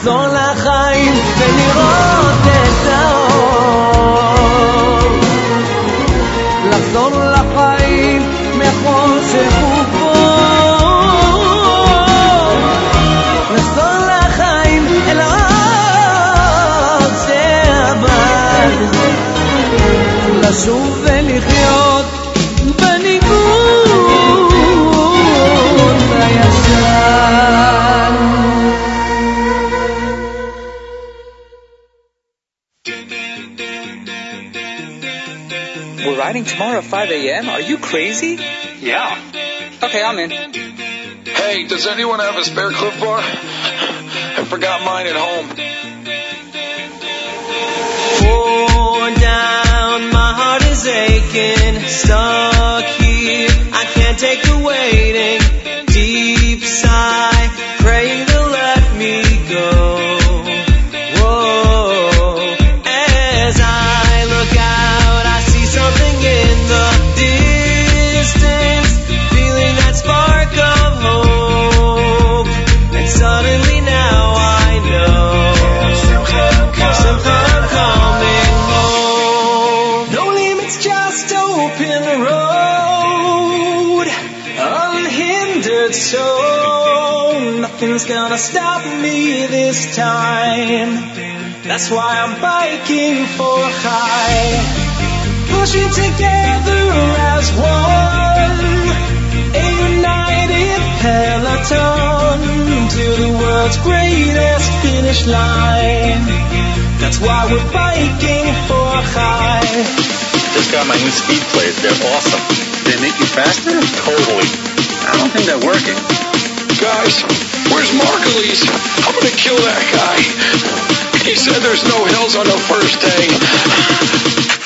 לחזור לחיים ולראות tomorrow at 5 a.m.? Are you crazy? Yeah. Okay, I'm in. Hey, does anyone have a spare Cliff Bar? I forgot mine at home. Worn down, my heart is aching, stuck here. I can't take the waiting. Deep sigh, gonna stop me this time. That's why I'm biking for high. Pushing together as one. A united peloton to the world's greatest finish line. That's why we're biking for high. Just got my new speed plates. They're awesome. They make you faster? Totally. I don't think they're working. Guys, where's Margulies? I'm gonna kill that guy. He said there's no hills on the first day.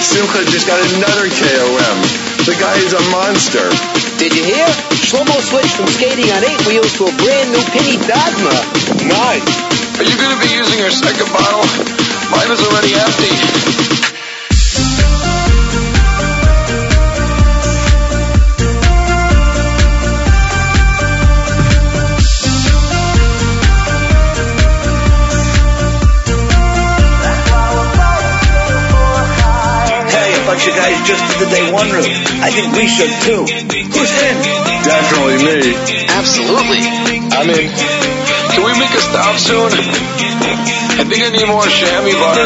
Simcha just got another KOM. The guy is a monster. Did you hear? Shlomo switched from skating on eight wheels to a brand new Penny Dogma. Nice. Are you gonna be using your second bottle? Mine is already empty. Of guys just did the day one route. I think we should too. Who's in? Definitely me. Absolutely. I'm in. Can we make a stop soon? I think I need more chamois butter.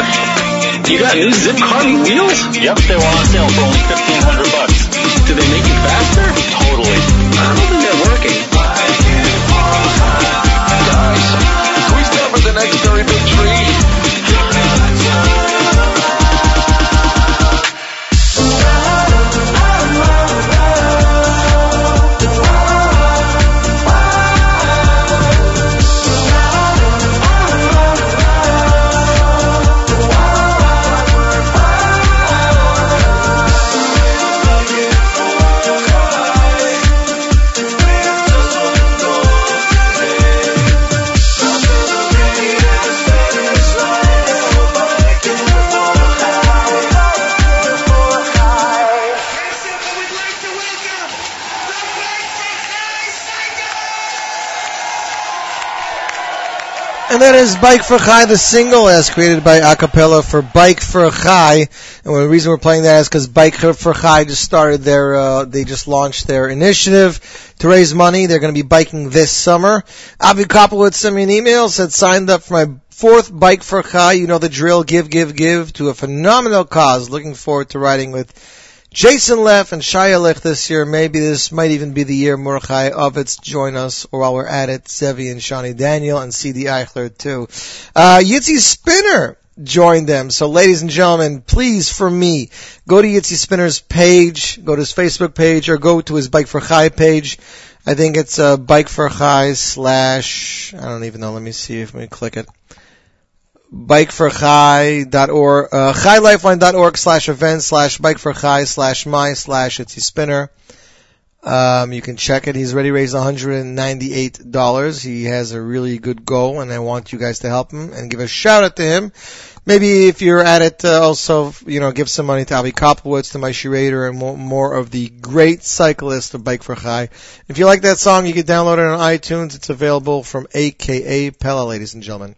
You got new Zipp carbon wheels? Yep, they were on sale for only fifteen hundred bucks. Do they make you faster? Totally. I don't think they're working. Guys, can we stop at the next very big tree? And that is Bike for Chai, the single as created by AKA Pella for Bike for Chai. And the reason we're playing that is because Bike for Chai just started their, uh, they just launched their initiative to raise money. They're going to be biking this summer. Avi Koplowitz sent me an email, said signed up for my fourth Bike for Chai. You know the drill, give, give, give to a phenomenal cause. Looking forward to riding with Jason Leff and Shia Lech this year. Maybe this might even be the year Mordechai Ovitz join us, or while we're at it, Zevi and Shani Daniel and CD Eichler too. Uh, Yitzi Spinner joined them. So ladies and gentlemen, please for me, go to Yitzi Spinner's page, go to his Facebook page, or go to his Bike for Chai page. I think it's uh, Bike for Chai slash, I don't even know, let me see if we click it bikeforchai.org, uh, chailifeline.org slash event slash bikeforchai slash my slash it's spinner. Um, you can check it. He's already raised $198. He has a really good goal and I want you guys to help him and give a shout out to him. Maybe if you're at it, uh, also, you know, give some money to Avi Koplowitz, to my Shirader, and more, of the great cyclist of Bike for Chai. If you like that song, you can download it on iTunes. It's available from AKA Pella, ladies and gentlemen.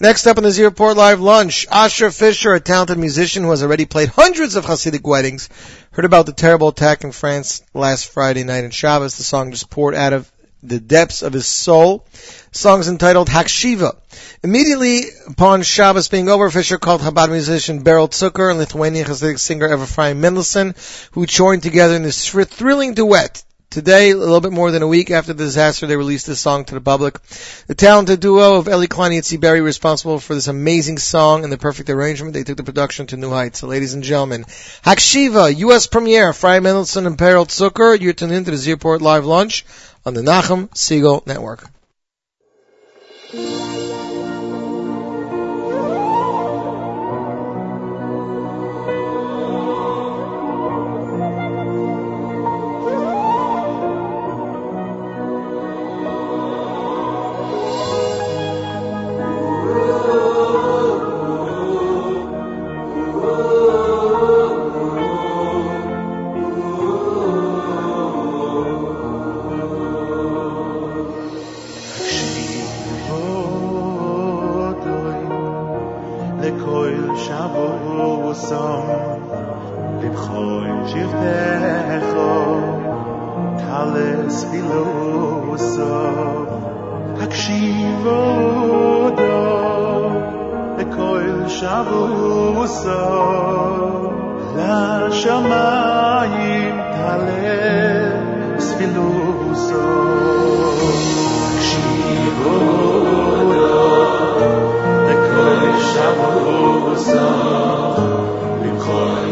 Next up on the Z Report Live Lunch, Asher Fisher, a talented musician who has already played hundreds of Hasidic weddings, heard about the terrible attack in France last Friday night in Shabbos. The song just poured out of the depths of his soul. Songs entitled Hakshiva. Immediately upon Shabbos being over, Fisher called Chabad musician Beryl Zucker and Lithuanian Hasidic singer Ephraim Mendelssohn, who joined together in this thr- thrilling duet. Today, a little bit more than a week after the disaster, they released this song to the public. The talented duo of Eli Klein and Yitzi Berry responsible for this amazing song and the perfect arrangement. They took the production to new heights. So, ladies and gentlemen, Hakshiva, U.S. premiere, Ephraim Mendelssohn and Beryl Zucker. You're tuned into the Z Report Live Lunch on the Nachum Segal Network. לכל שבוסם לבחוי שבטך טלס פילוסו הקשיבו דו לכל שבוסו לשמיים טלס פילוסו הקשיבו דו לכל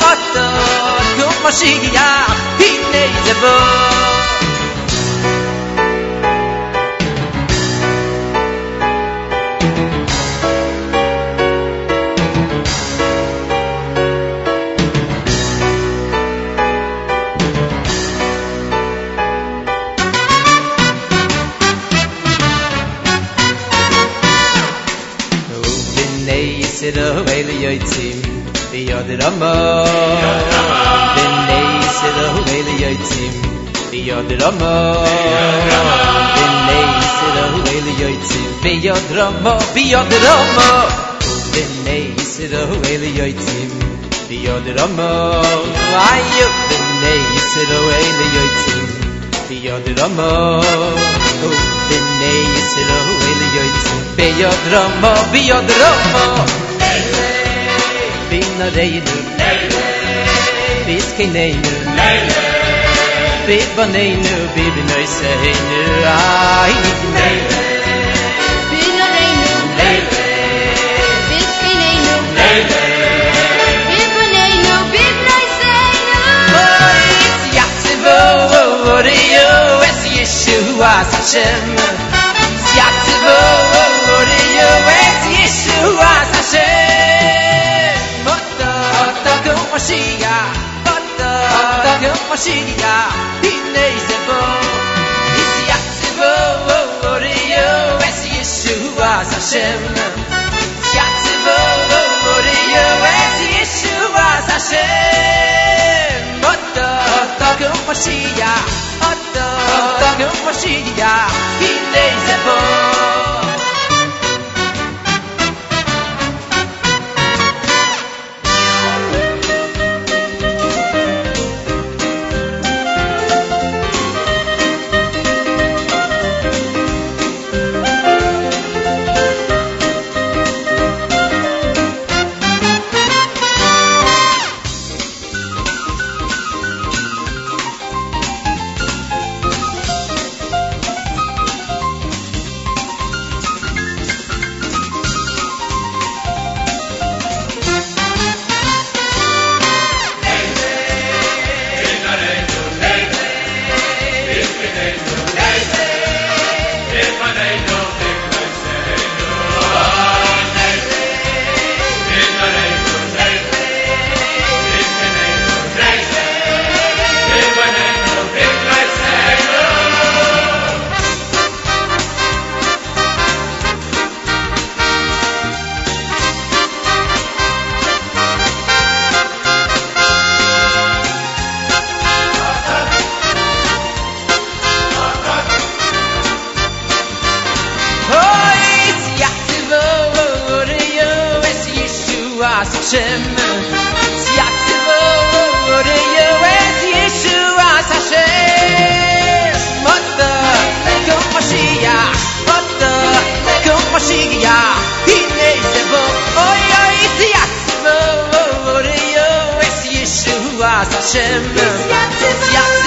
Oto, Kum Mashiach, Hine Sebo. B'nei Yisro Eli Ramo B'nei drama in nei sit a hueli yoitzi be yo drama be yo drama in nei sit a hueli yoitzi be yo drama why you in nei sit a hueli yoitzi be yo drama in nei sit a hueli yoitzi be yo drama be yo drama bin a reiner bis kein neiner B'yod Ramo B'na Reinu B'skeneinu B'baneinu B'bnei Seinu Ay Yeshua Es Yeshua Oto Kum Mashiach Oto Kum Mashiach Hinei Zebo Is Yatzivu Oriyu Es Yeshua Hashem Yatzivu Oriyu Es Yeshua Mashiach Oto Oto Kum Mashiach Hinei Zebo Hashem Siatzivu Oreyu Es Yeshua Hashem Mata Kum Mashiach Mata Kum Mashiach Hine Zevo Oy Oy Siatzivu Oreyu Es Yeshua Hashem Siatzivu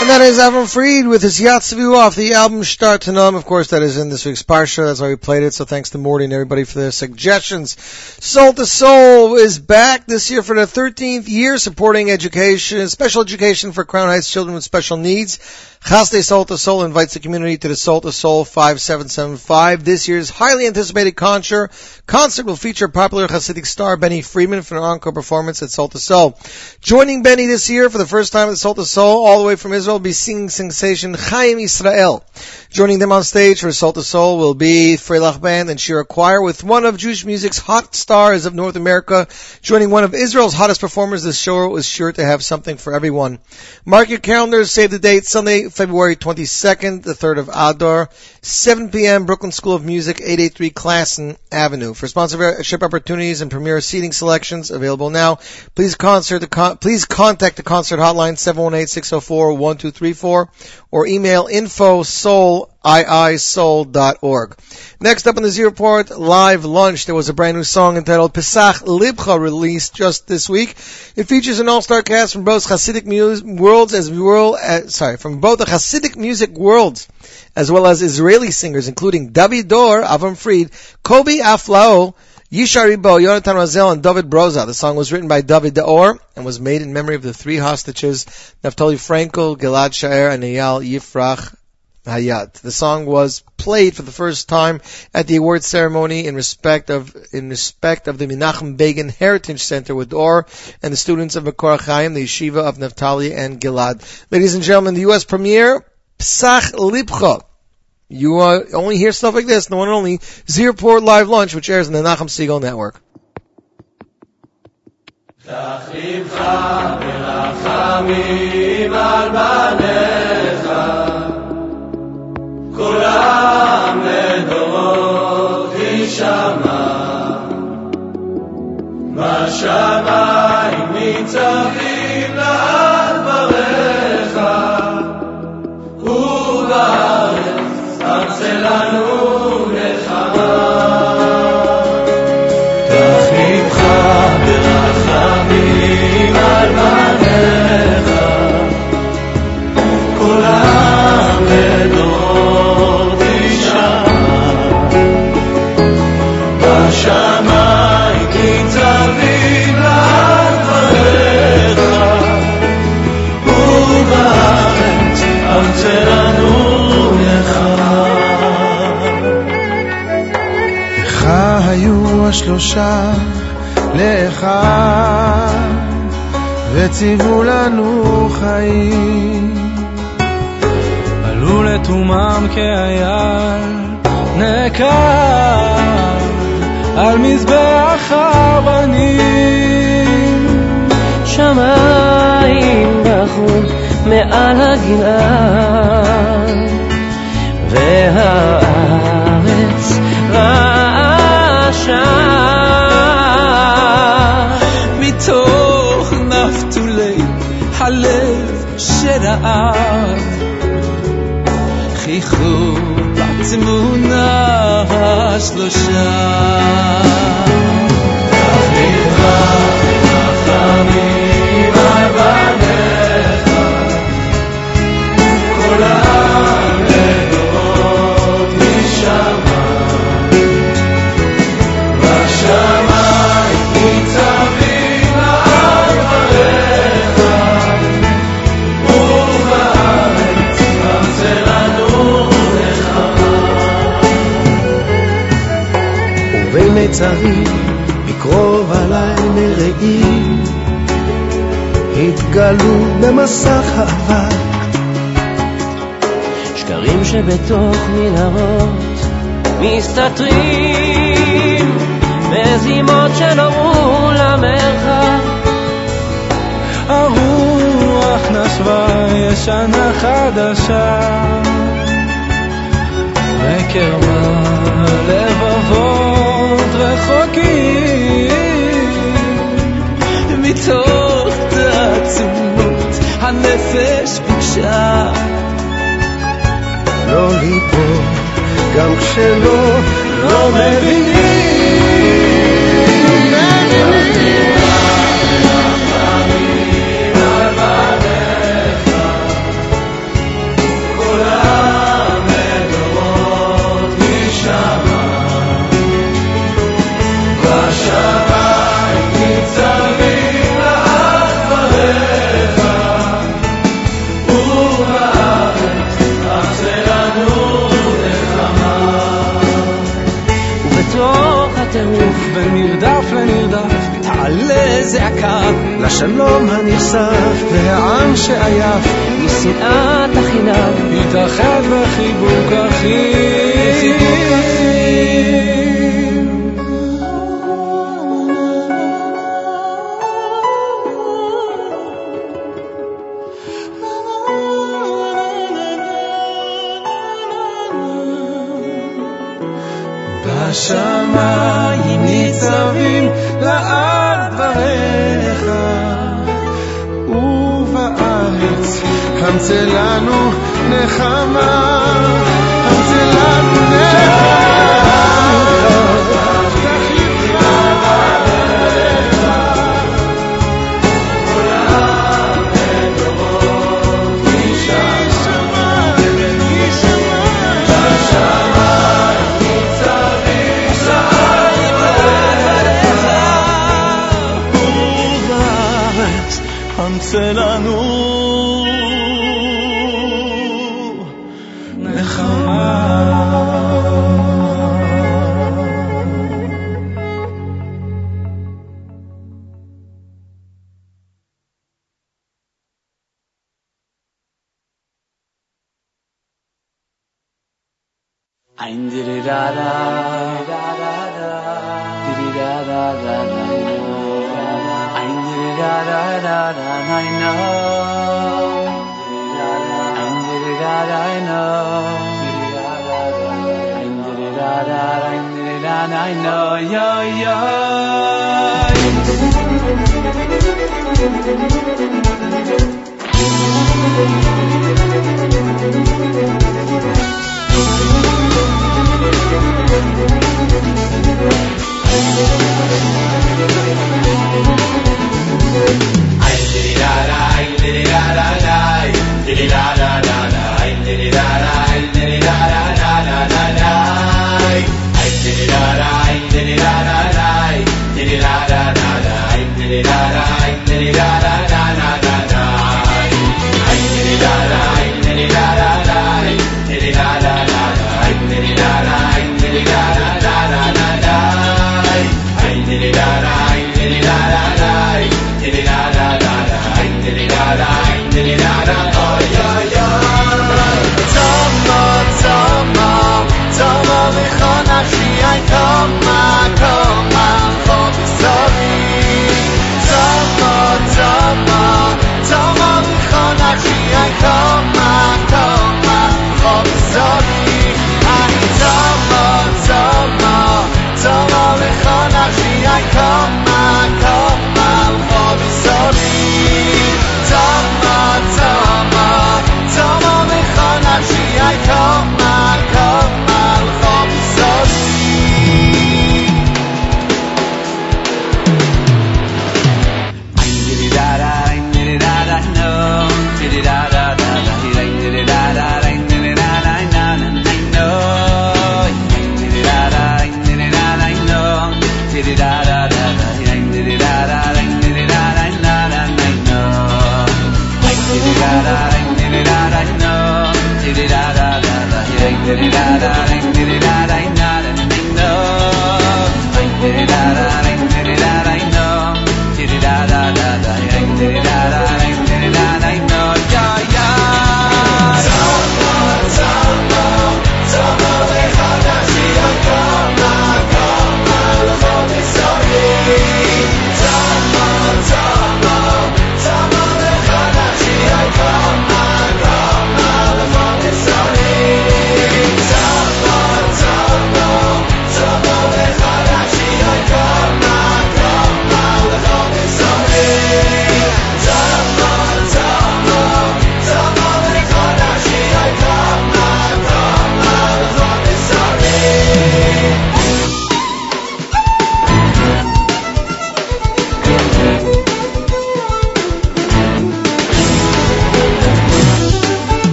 And that is Avram Fried with his Yatzavu off the album Start to Numb. Of course, that is in this week's Parsha. That's why we played it. So thanks to Morty and everybody for their suggestions. Soul to Soul is back this year for the 13th year supporting education, special education for Crown Heights children with special needs. Chaste Soul to Soul invites the community to the Soul to Soul 5775. This year's highly anticipated concert, concert will feature popular Hasidic star Benny Friedman for an encore performance at Soul to Soul. Joining Benny this year for the first time at Soul to Soul, all the way from Israel, will be singing sensation Chaim Israel. Joining them on stage for Soul to Soul will be Freilach Band and Shira Choir with one of Jewish music's hot stars of North America. Joining one of Israel's hottest performers, this show is sure to have something for everyone. Mark your calendars, save the date, Sunday, February 22nd, the 3rd of Adar, 7 p.m., Brooklyn School of Music, 883 Classen Avenue. For sponsorship opportunities and premier seating selections available now, please concert the con- please contact the concert hotline 718-604-1234 or email info soul iisoul.org. Next up on the Report, live lunch. There was a brand new song entitled Pesach Libcha released just this week. It features an all-star cast from both Hasidic mu- worlds as well as, sorry, from both the Hasidic music worlds as well as Israeli singers including David D'Or, Avram Fried, Kobi Aflalo, Yishai Ribo, Yonatan Razel, and David Broza. The song was written by David D'Or and was made in memory of the three hostages, Naftali Frankel, Gilad Sha'er, and Eyal Yifrach Hayat. The song was played for the first time at the award ceremony in respect of in respect of the Menachem Begin Heritage Center with Or and the students of Makor Chaim, the yeshiva of Naftali and Gilad. Ladies and gentlemen, the U.S. premiere, Pesach Libcha. You uh, only hear stuff like this, the one and only Z Report Live Lunch, which airs on the Nachum Segal Network. השלושה לאחד, וציוו לנו חיים. עלו לתומם כאייל נקר על מזבח אבנים. שמיים בכו מעל הגלעד, והארץ רעשה. מתוך נפתולי הלב שרעב חייכו בתמונה השלושה. מיצרים מקרוב עליי מרעים התגלו במסך האבק שקרים שבתוך מנהרות מסתתרים מזימות שנורו למרחק. הרוח נשבה ישנה חדשה וקרבה לבבות רחוקים מתוך תעצומות הנפש ביקשה. לא ליפול גם כשלא לא כולם בזעקה לשלום הנכסף והעם שעייף משנאת החינם התרחב החיבוק אחים Russia. שלנו נחמה.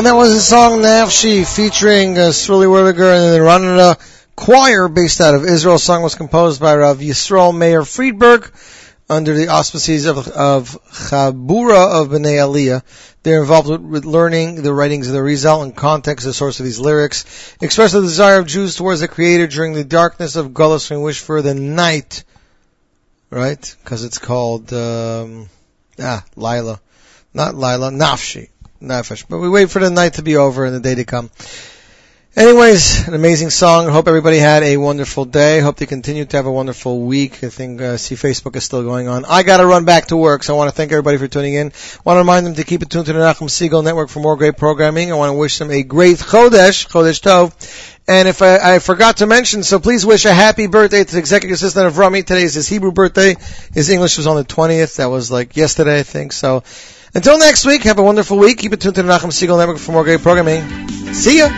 And that was the song Nafshi featuring uh, Sruly Werdyger and the Neranena Choir based out of Israel. The song was composed by Rav Yisrael Meir Friedberg under the auspices of, of Chabura of Bnei Aliyah. They're involved with, with learning the writings of the Arizal and context, the source of these lyrics. Express the desire of Jews towards the Creator during the darkness of Gullus and wish for the night. Right? Because it's called, um, ah, Lila. Not Lila, Nafshi. Nefesh. But we wait for the night to be over and the day to come. Anyways, an amazing song. Hope everybody had a wonderful day. Hope they continue to have a wonderful week. I think, uh, see Facebook is still going on. I gotta run back to work, so I want to thank everybody for tuning in. Want to remind them to keep it tuned to the Nachum Segal Network for more great programming. I want to wish them a great Chodesh, Chodesh Tov. And if I, I forgot to mention, so please wish a happy birthday to the executive assistant of Rami. Today is his Hebrew birthday. His English was on the 20th. That was like yesterday, I think. So, until next week, have a wonderful week. Keep it tuned to the Nachum Segal Network for more great programming. See ya!